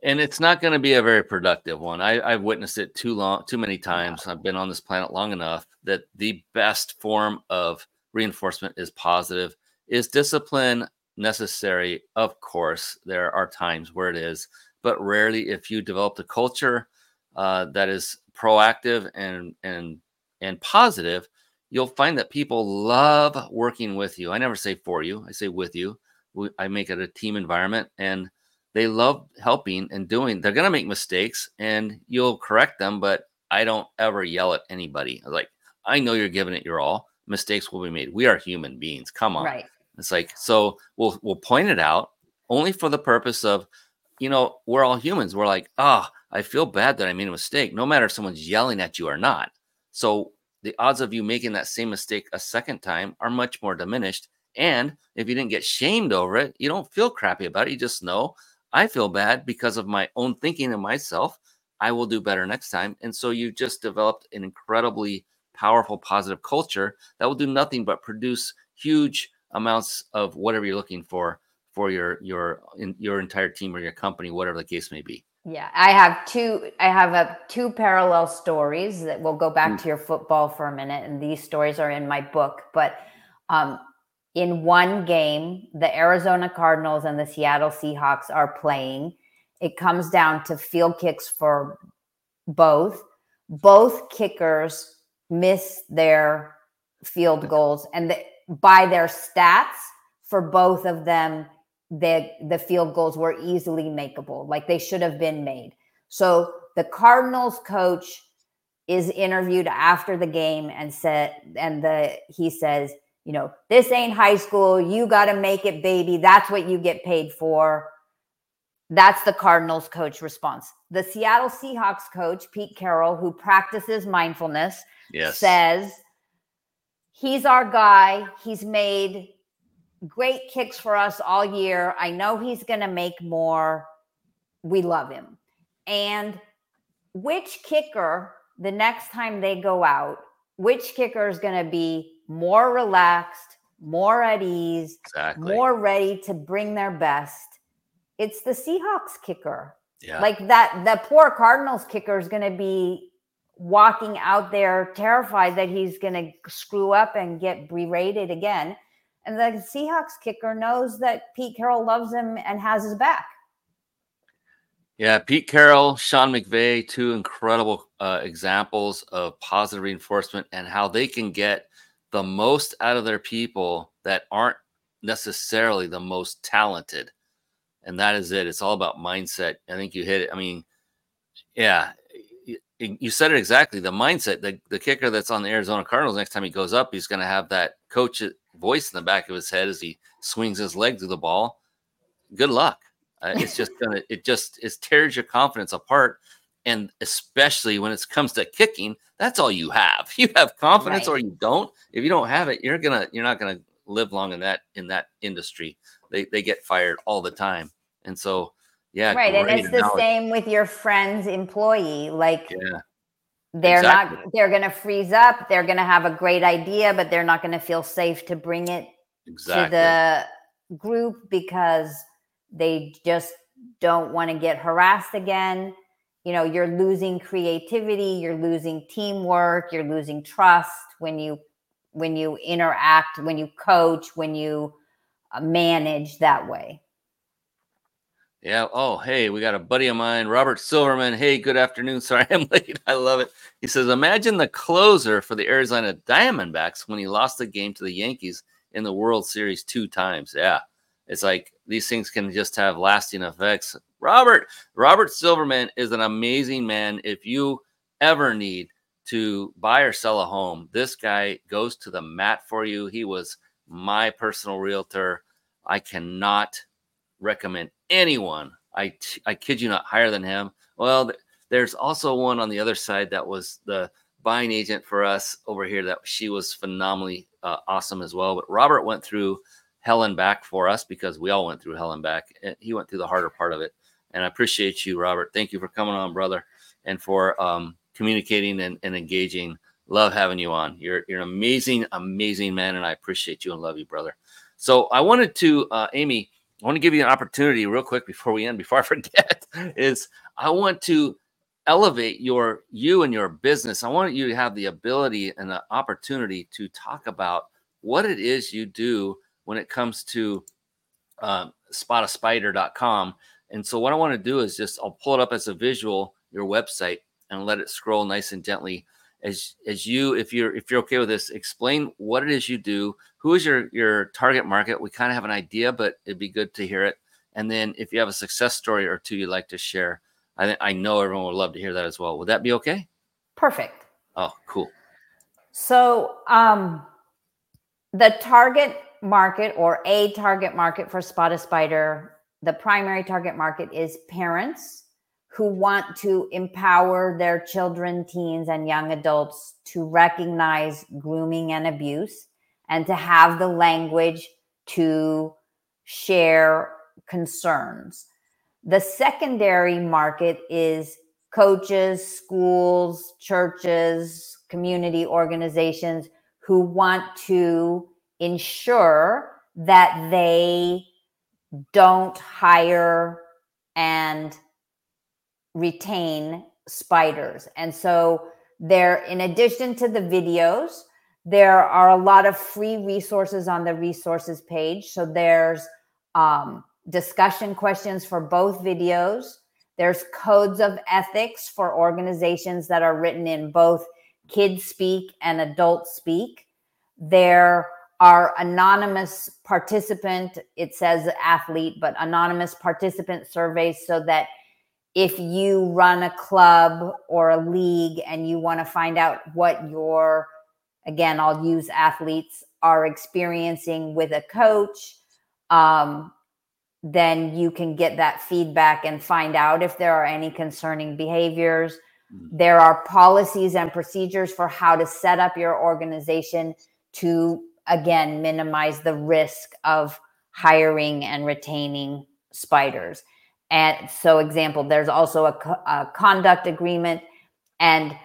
and it's not going to be a very productive one. I, have witnessed it too long, too many times. I've been on this planet long enough that the best form of reinforcement is positive. Is discipline necessary? Of course, there are times where it is, but rarely. If you develop a culture uh, that is proactive and and and positive, you'll find that people love working with you. I never say for you; I say with you. I make it a team environment and they love helping and doing. They're gonna make mistakes and you'll correct them, but I don't ever yell at anybody. Like I know you're giving it your all. Mistakes will be made. We are human beings. Come on. Right. It's like so we'll we'll point it out only for the purpose of, you know, we're all humans. We're like, ah, oh, I feel bad that I made a mistake, no matter if someone's yelling at you or not. So the odds of you making that same mistake a second time are much more diminished. And if you didn't get shamed over it, you don't feel crappy about it. You just know I feel bad because of my own thinking of myself. I will do better next time. And so you've just developed an incredibly powerful, positive culture that will do nothing but produce huge amounts of whatever you're looking for for your your in, your entire team or your company, whatever the case may be. Yeah, I have two. I have a two parallel stories that will go back mm. to your football for a minute, and these stories are in my book. But um, in one game, the Arizona Cardinals and the Seattle Seahawks are playing. It comes down to field kicks for both. Both kickers miss their field goals, and the, by their stats, for both of them, the the field goals were easily makeable, like they should have been made. So the Cardinals coach is interviewed after the game and said, and the he says you know, this ain't high school. You got to make it, baby. That's what you get paid for. That's the Cardinals coach response. The Seattle Seahawks coach, Pete Carroll, who practices mindfulness, yes. says he's our guy. He's made great kicks for us all year. I know he's going to make more. We love him. And which kicker, the next time they go out, which kicker is going to be more relaxed, more at ease, exactly. more ready to bring their best. It's the Seahawks kicker. Yeah. Like that, the poor Cardinals kicker is going to be walking out there terrified that he's going to screw up and get berated again. And the Seahawks kicker knows that Pete Carroll loves him and has his back. Yeah, Pete Carroll, Sean McVay, two incredible uh, examples of positive reinforcement and how they can get the most out of their people that aren't necessarily the most talented. And that is it. It's all about mindset. I think you hit it. I mean, yeah, you said it exactly. The mindset, the, the kicker that's on the Arizona Cardinals, next time he goes up, he's going to have that coach voice in the back of his head as he swings his leg through the ball. Good luck. Uh, it's just *laughs* gonna, it just, it tears your confidence apart and especially when it comes to kicking, that's all you have. *laughs* You have confidence right. or you don't. If you don't have it, you're gonna you're not gonna live long in that in that industry. They they get fired all the time, and so yeah, right. And it's the same with your friend's employee. Like yeah. They're exactly. not, they're going to freeze up. They're going to have a great idea, but they're not going to feel safe to bring it exactly. to the group because they just don't want to get harassed again you know you're losing creativity you're losing teamwork you're losing trust when you when you interact when you coach when you uh, manage that way Yeah. Oh, hey, we got a buddy of mine, Robert Silverman. Hey, good afternoon. *laughs* Sorry I'm late. I love it. He says, Imagine the closer for the Arizona Diamondbacks when he lost the game to the Yankees in the World Series two times. Yeah. It's like these things can just have lasting effects. Robert, Robert Silverman is an amazing man. If you ever need to buy or sell a home, this guy goes to the mat for you. He was my personal realtor. I cannot recommend anyone. I, I kid you not, higher than him. Well, there's also one on the other side that was the buying agent for us over here that she was phenomenally uh, awesome as well. But Robert went through hell and back for us because we all went through hell and back. And he went through the harder part of it. And I appreciate you, Robert. Thank you for coming on, brother, and for um, communicating and, and engaging. Love having you on. You're, you're an amazing, amazing man, and I appreciate you and love you, brother. So I wanted to, uh, Amy, I want to give you an opportunity real quick before we end, before I *laughs* forget, is I want to elevate your you and your business. I want you to have the ability and the opportunity to talk about what it is you do when it comes to uh, spotaspider.com. And so what I want to do is just I'll pull it up as a visual, your website, and let it scroll nice and gently as as you if you're if you're okay with this explain what it is you do who is your your target market? We kind of have an idea but it'd be good to hear it. And then if you have a success story or two you'd like to share i think i know everyone would love to hear that as well. Would that be okay? Perfect. Oh cool. So um the target market or a target market for Spot a Spider, the primary target market is parents who want to empower their children, teens, and young adults to recognize grooming and abuse and to have the language to share concerns. The secondary market is coaches, schools, churches, community organizations who want to ensure that they don't hire and retain spiders. And so there, in addition to the videos, there are a lot of free resources on the resources page. So there's um, discussion questions for both videos. There's codes of ethics for organizations that are written in both kids speak and adult speak. There are anonymous participant, it says athlete, but anonymous participant surveys so that if you run a club or a league and you want to find out what your, again, I'll use athletes are experiencing with a coach, um, then you can get that feedback and find out if there are any concerning behaviors. Mm-hmm. There are policies and procedures for how to set up your organization to again minimize the risk of hiring and retaining spiders. And so, example, there's also a, a conduct agreement. And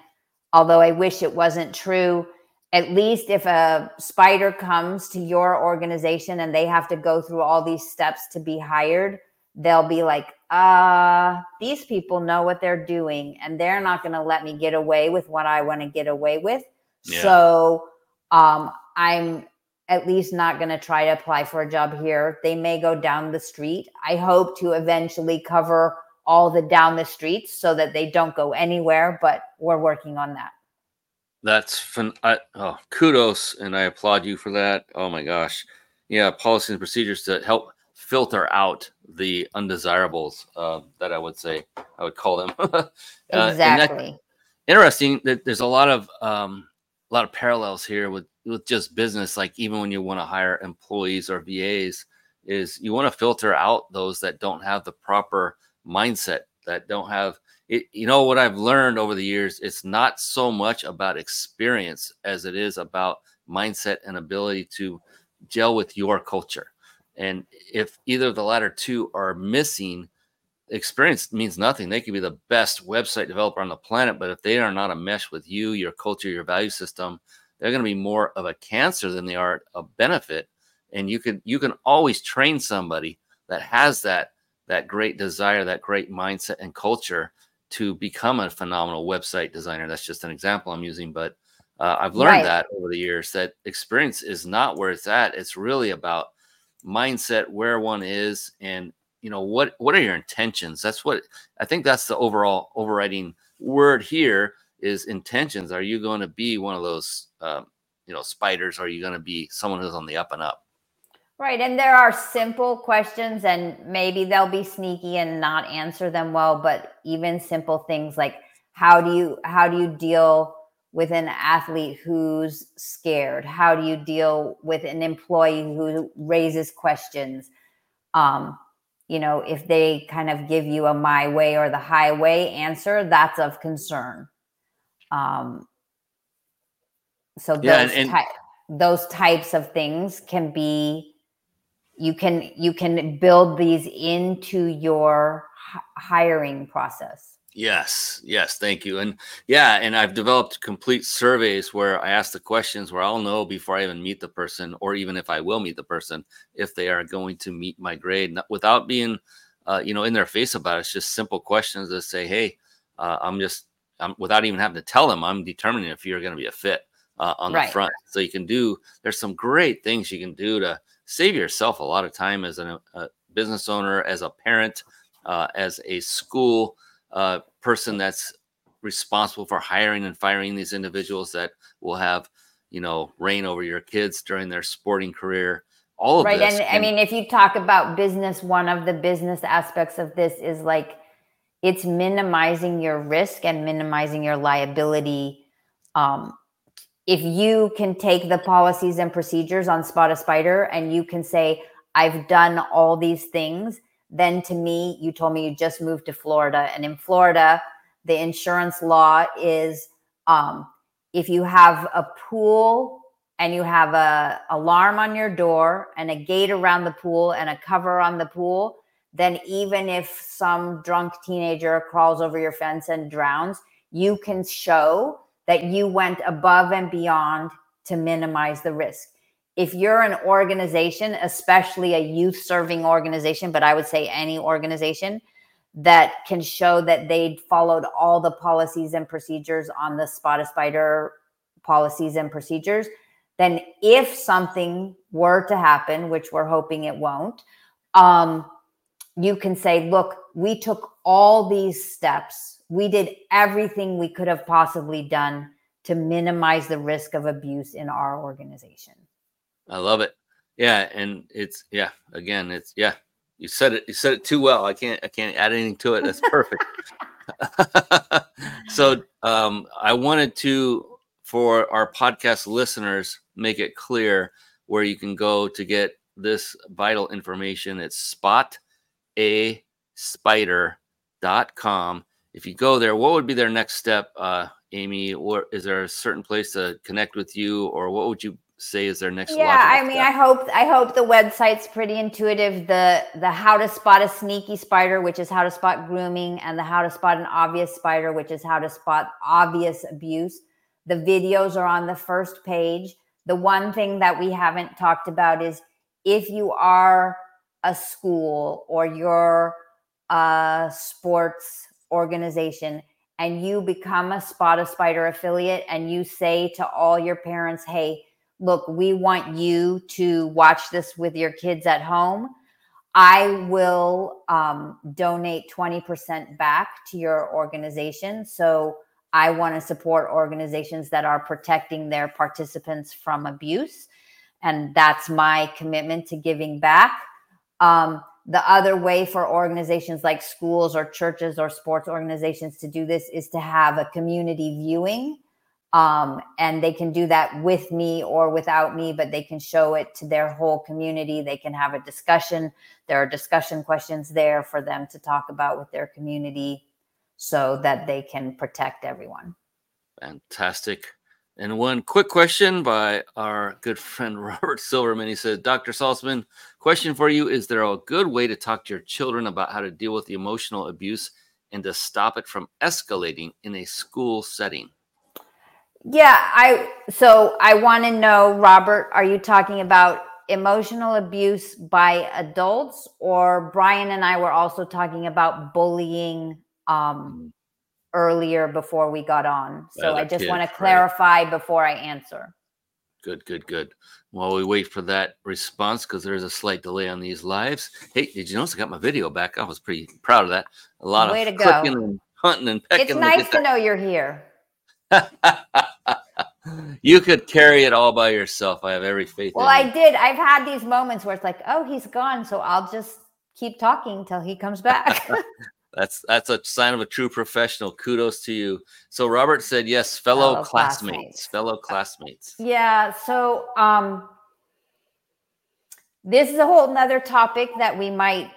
although I wish it wasn't true, at least if a spider comes to your organization and they have to go through all these steps to be hired, they'll be like, uh, these people know what they're doing and they're not going to let me get away with what I want to get away with. Yeah. So um, I'm at least not going to try to apply for a job here. They may go down the street. I hope to eventually cover all the down the streets so that they don't go anywhere, but we're working on that. That's fun. I, oh, kudos, and I applaud you for that. Oh my gosh, yeah, policies and procedures to help filter out the undesirables. Uh, that I would say I would call them. *laughs* uh, exactly. interesting that there's a lot of um, a lot of parallels here with with just business like even when you want to hire employees or vas is you want to filter out those that don't have the proper mindset that don't have it you know what i've learned over the years it's not so much about experience as it is about mindset and ability to gel with your culture. And if either of the latter two are missing experience means nothing. They could be the best website developer on the planet but if they are not a mesh with you your culture your value system they're going to be more of a cancer than they are a benefit. And you can you can always train somebody that has that that great desire that great mindset and culture to become a phenomenal website designer. That's just an example i'm using but uh, i've learned right. that over the years that experience is not where it's at. It's really about mindset where one is and you know what what are your intentions? That's what i think that's the overall overriding word here is intentions. Are you going to be one of those um, you know spiders? Are you going to be someone who's on the up and up? Right and there are simple questions and maybe they'll be sneaky and not answer them well but even simple things like how do you how do you deal with an athlete who's scared? How do you deal with an employee who raises questions? Um, you know, if they kind of give you a my way or the highway answer, that's of concern. Um, so those, yeah, and, ty- those types of things can be, you can you can build these into your h- hiring process. Yes, yes, thank you. And yeah, and I've developed complete surveys where I ask the questions where I'll know before I even meet the person, or even if I will meet the person, if they are going to meet my grade without being, uh, you know, in their face about it. It's just simple questions that say, "Hey, uh, I'm just," I'm, without even having to tell them, I'm determining if you're going to be a fit uh, on right. the front. So you can do. There's some great things you can do to save yourself a lot of time as a, a business owner, as a parent, uh, as a school uh, person that's responsible for hiring and firing these individuals that will have you know reign over your kids during their sporting career all of right this. and i mean if you talk about business one of the business aspects of this is like it's minimizing your risk and minimizing your liability um, if you can take the policies and procedures on spot a spider and you can say i've done all these things then to me, you told me you just moved to Florida. And in Florida, the insurance law is um, if you have a pool and you have a alarm on your door and a gate around the pool and a cover on the pool, then even if some drunk teenager crawls over your fence and drowns, you can show that you went above and beyond to minimize the risk. If you're an organization, especially a youth serving organization, but I would say any organization that can show that they followed all the policies and procedures on the spot a spider policies and procedures, then if something were to happen, which we're hoping it won't, um, you can say, look, we took all these steps. We did everything we could have possibly done to minimize the risk of abuse in our organization. I love it. Yeah, and it's yeah. Again, it's yeah. You said it. You said it too well. I can't. I can't add anything to it. That's perfect. *laughs* *laughs* so um, I wanted to, for our podcast listeners, make it clear where you can go to get this vital information. It's spot a spider.com. If you go there, what would be their next step, uh, Amy? Or is there a certain place to connect with you, or what would you say is their next yeah i mean step? i hope i hope the website's pretty intuitive the the how to spot a sneaky spider which is how to spot grooming and the how to spot an obvious spider which is how to spot obvious abuse the videos are on the first page the one thing that we haven't talked about is if you are a school or you're a sports organization and you become a spot a spider affiliate and you say to all your parents hey look, we want you to watch this with your kids at home. I will um, donate 20% back to your organization. So I want to support organizations that are protecting their participants from abuse. And that's my commitment to giving back. Um, the other way for organizations like schools or churches or sports organizations to do this is to have a community viewing. Um, and they can do that with me or without me but they can show it to their whole community. They can have a discussion. There are discussion questions there for them to talk about with their community so that they can protect everyone. Fantastic and one quick question by our good friend *laughs* Robert Silverman. He said, Dr. Saltzman, question for you Is there a good way to talk to your children about how to deal with the emotional abuse and to stop it from escalating in a school setting? Yeah, I so I want to know, Robert, are you talking about emotional abuse by adults or Brian and I were also talking about bullying um earlier before we got on. So I just want to clarify right. before I answer. Good, good, good. While we wait for that response, because there's a slight delay on these lives. Hey, did you notice I got my video back? I was pretty proud of that. A lot Way of to go. and hunting and pecking. It's nice get to know you're here. *laughs* you could carry it all by yourself. I have every faith. Well, I you. did. I've had these moments where it's like, oh, he's gone, so I'll just keep talking till he comes back. *laughs* *laughs* That's that's a sign of a true professional. Kudos to you. So Robert said yes, fellow, Fellow classmates, classmates. fellow classmates. yeah. So, um, this is a whole another topic that we might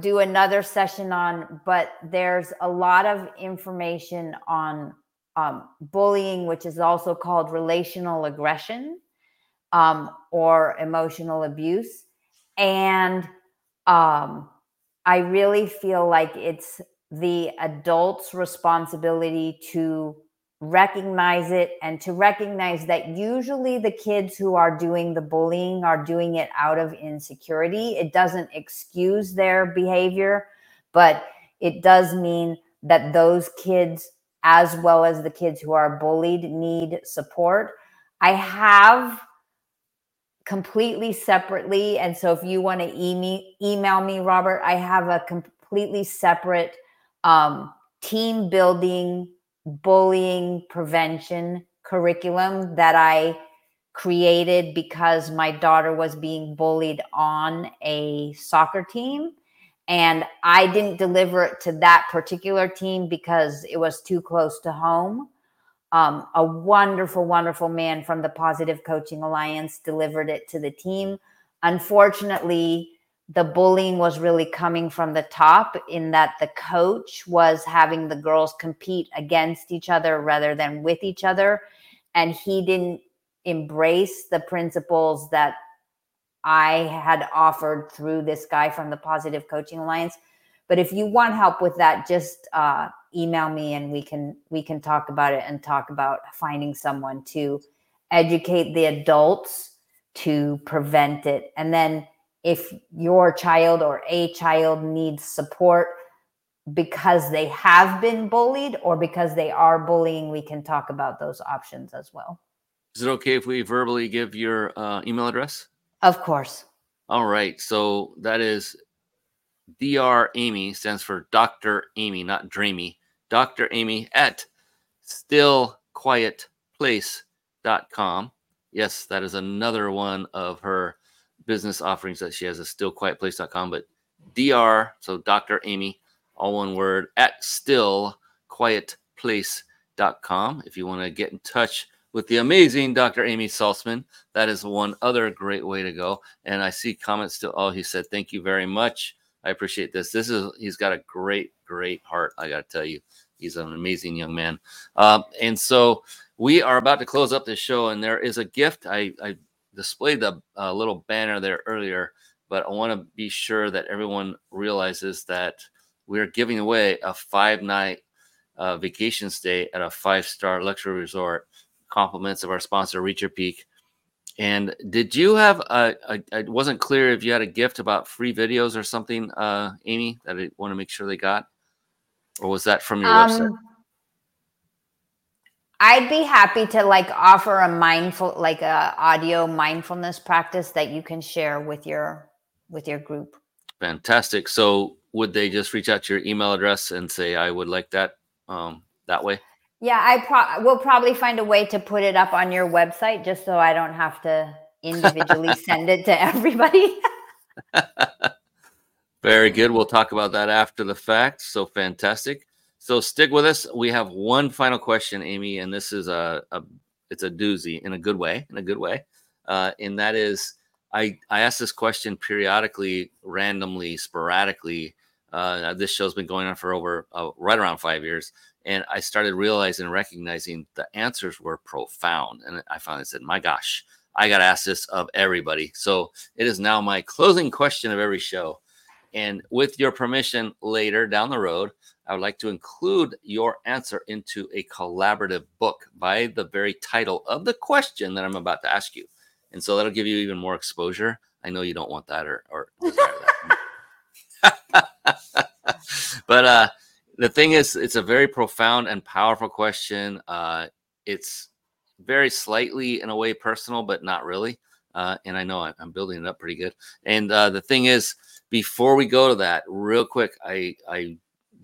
do another session on, but there's a lot of information on um, bullying, which is also called relational aggression um, or emotional abuse. And um, I really feel like it's the adult's responsibility to recognize it and to recognize that usually the kids who are doing the bullying are doing it out of insecurity. It doesn't excuse their behavior, but it does mean that those kids, as well as the kids who are bullied, need support. I have completely separately. And so if you want to email, me, Robert, I have a completely separate um, team building, bullying prevention curriculum that I created because my daughter was being bullied on a soccer team. And I didn't deliver it to that particular team because it was too close to home um, a wonderful, wonderful man from the Positive Coaching Alliance delivered it to the team. Unfortunately, the bullying was really coming from the top, in that the coach was having the girls compete against each other rather than with each other. And he didn't embrace the principles that I had offered through this guy from the Positive Coaching Alliance. But if you want help with that, just uh, email me and we can we can talk about it and talk about finding someone to educate the adults to prevent it. And then if your child or a child needs support because they have been bullied or because they are bullying, we can talk about those options as well. Is it okay if we verbally give your uh, email address? Of course. All right. So that is Dr. Amy stands for Dr. Amy, not Dreamy. Dr. Amy at stillquietplace.com. Yes, that is another one of her business offerings that she has a stillquietplace.com. But Dr. So Dr. Amy, all one word, at stillquietplace.com. If you want to get in touch with the amazing Dr. Amy Saltzman, that is one other great way to go. And I see comments still. Oh, he said, thank you very much. I appreciate this. This is he's got a great, great heart. I got to tell you, he's an amazing young man. Um, and so we are about to close up this show, and there is a gift. I, I displayed the uh, little banner there earlier, but I want to be sure that everyone realizes that we're giving away a five night uh, vacation stay at a five star luxury resort. Compliments of our sponsor, Reach Your Peak. And did you have a, a? It wasn't clear if you had a gift about free videos or something, uh, Amy, that I want to make sure they got, or was that from your website? Um, I'd be happy to like offer a mindful, like a audio mindfulness practice that you can share with your with your group. Fantastic. So would they just reach out to your email address and say, I would like that um, that way? Yeah, I pro- will probably find a way to put it up on your website just so I don't have to individually *laughs* send it to everybody. *laughs* Very good. We'll talk about that after the fact. So fantastic. So stick with us. We have one final question, Amy, and this is a, a it's a doozy in a good way, in a good way. Uh, and that is, I I ask this question periodically, randomly, sporadically. Uh, this show's been going on for over uh, right around five years, and I started realizing and recognizing the answers were profound. And I finally said, "My gosh, I got to ask this of everybody." So it is now my closing question of every show. And with your permission, later down the road, I would like to include your answer into a collaborative book by the very title of the question that I'm about to ask you. And so that'll give you even more exposure. I know you don't want that or, or that. *laughs* but uh, the thing is, it's a very profound and powerful question. Uh, it's very slightly in a way personal, but not really. Uh, and I know I, am building it up pretty good. And uh, the thing is, before we go to that, real quick, I I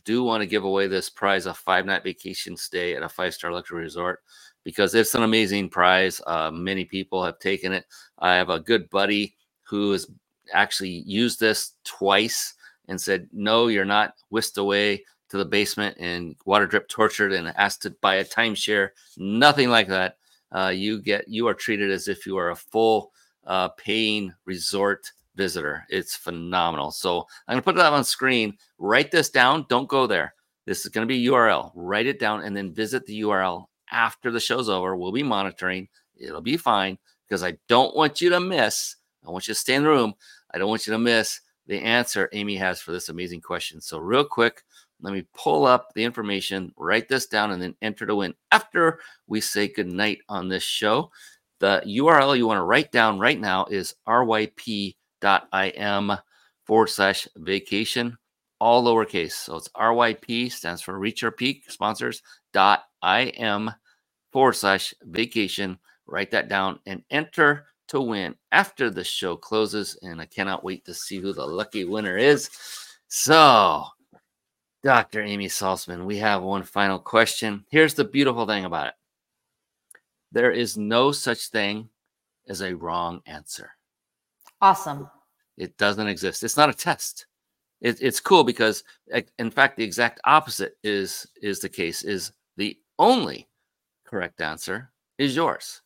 do want to give away this prize a five night vacation stay at a five star luxury resort because it's an amazing prize. Uh, many people have taken it. I have a good buddy who has actually used this twice and said, No, you're not whisked away to the basement and water drip tortured and asked to buy a timeshare. Nothing like that. Uh, you get you are treated as if you are a full uh, paying resort visitor. It's phenomenal. So I'm to put that on screen. Write this down. Don't go there. This is to be URL. Write it down and then visit the URL after the show's over. We'll be monitoring. It'll be fine because I don't want you to miss. I want you to stay in the room. I don't want you to miss the answer Amy has for this amazing question. So, real quick, let me pull up the information, write this down, and then enter to win after we say goodnight on this show. The URL you want to write down right now is ryp.im forward slash vacation, all lowercase. So it's RYP stands for Reach Your Peak sponsors dot im forward slash vacation. Write that down and enter to win after the show closes. And I cannot wait to see who the lucky winner is. So, Dr. Amy Saltzman, we have one final question. Here's the beautiful thing about it there is no such thing as a wrong answer. Awesome. It doesn't exist. It's not a test. It, it's cool because, in fact, the exact opposite is is the case. Is the only correct answer is yours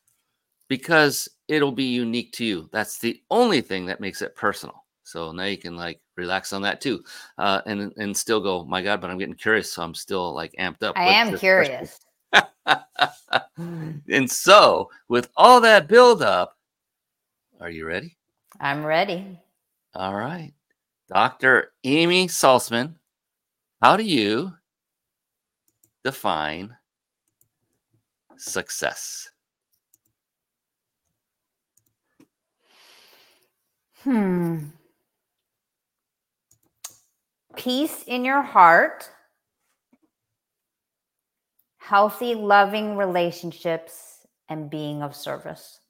because it'll be unique to you. That's the only thing that makes it personal. So now you can like relax on that too, uh, and and still go. My God, but I'm getting curious, so I'm still like amped up. I am curious. *laughs* and so, with all that build up, are you ready? I'm ready. All right. Dr. Amy Saltzman, how do you define success? Hmm. Peace in your heart, healthy, loving relationships, and being of service.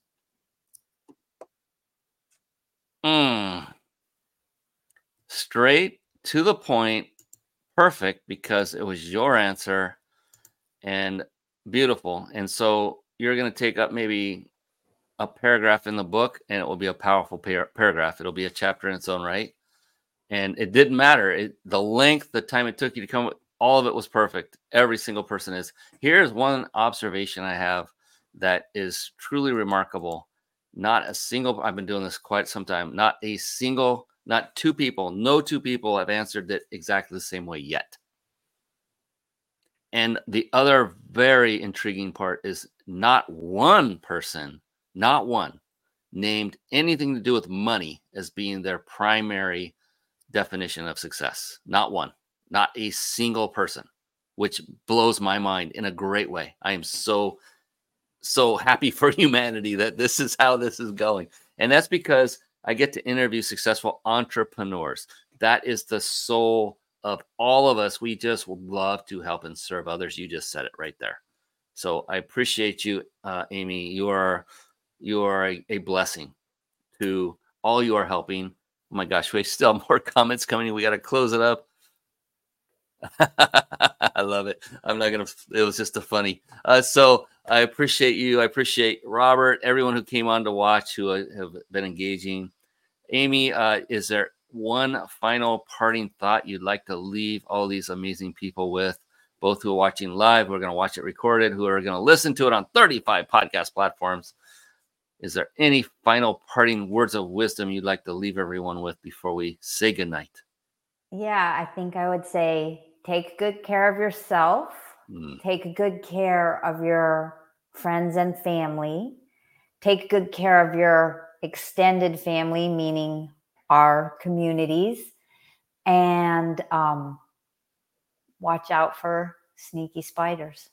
Mm. Straight to the point. Perfect because it was your answer and beautiful. And so you're going to take up maybe a paragraph in the book and it will be a powerful par- paragraph. It'll be a chapter in its own right. And it didn't matter. It, the length, the time it took you to come, all of it was perfect. Every single person is. Here's one observation I have that is truly remarkable not a single, I've been doing this quite some time, not a single, not two people, no two people have answered it exactly the same way yet. And the other very intriguing part is not one person, not one, named anything to do with money as being their primary definition of success. Not one, not a single person, which blows my mind in a great way. I am so so happy *laughs* for humanity that this is how this is going. And that's because I get to interview successful entrepreneurs. That is the soul of all of us. We just would love to help and serve others. You just said it right there. So I appreciate you, uh, Amy. You are you are a, a, blessing to all you are helping. Oh my gosh, we still have *laughs* more comments coming. We got to close it up. *laughs* I love it. I'm not gonna. It was just a funny. Uh, so I appreciate you. I appreciate Robert, everyone who came on to watch, who uh, have been engaging. Amy, uh, is there one final parting thought you'd like to leave all these amazing people with? Both who are watching live, who are going to watch it recorded, who are going to listen to it on 35 podcast platforms. Is there any final parting words of wisdom you'd like to leave everyone with before we say goodnight? Yeah, I think I would say take good care of yourself, mm. take good care of your friends and family, take good care of your extended family, meaning our communities, and um, watch out for sneaky spiders.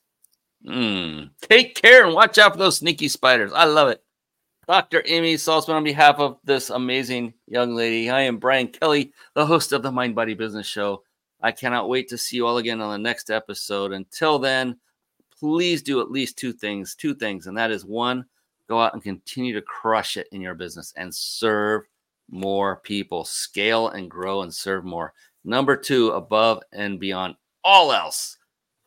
Mm. Take care and watch out for those sneaky spiders. I love it. Dr. Amy Saltzman, on behalf of this amazing young lady, I am Brian Kelly, the host of the Mind Body Business Show. I cannot wait to see you all again on the next episode. Until then, please do at least two things, two things. And that is one, go out and continue to crush it in your business and serve more people, scale and grow and serve more. Number two, above and beyond all else,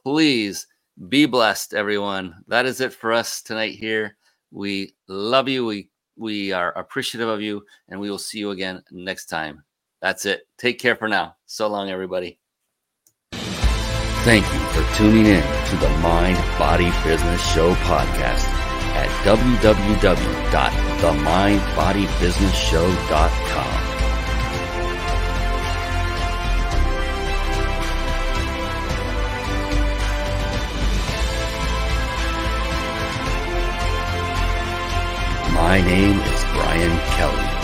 please be blessed, everyone. That is it for us tonight here. We love you. We we are appreciative of you, and we will see you again next time. That's it. Take care for now. So long, everybody. Thank you for tuning in to the Mind Body Business Show podcast at www.themindbodybusinessshow.com. name is Brian Kelly.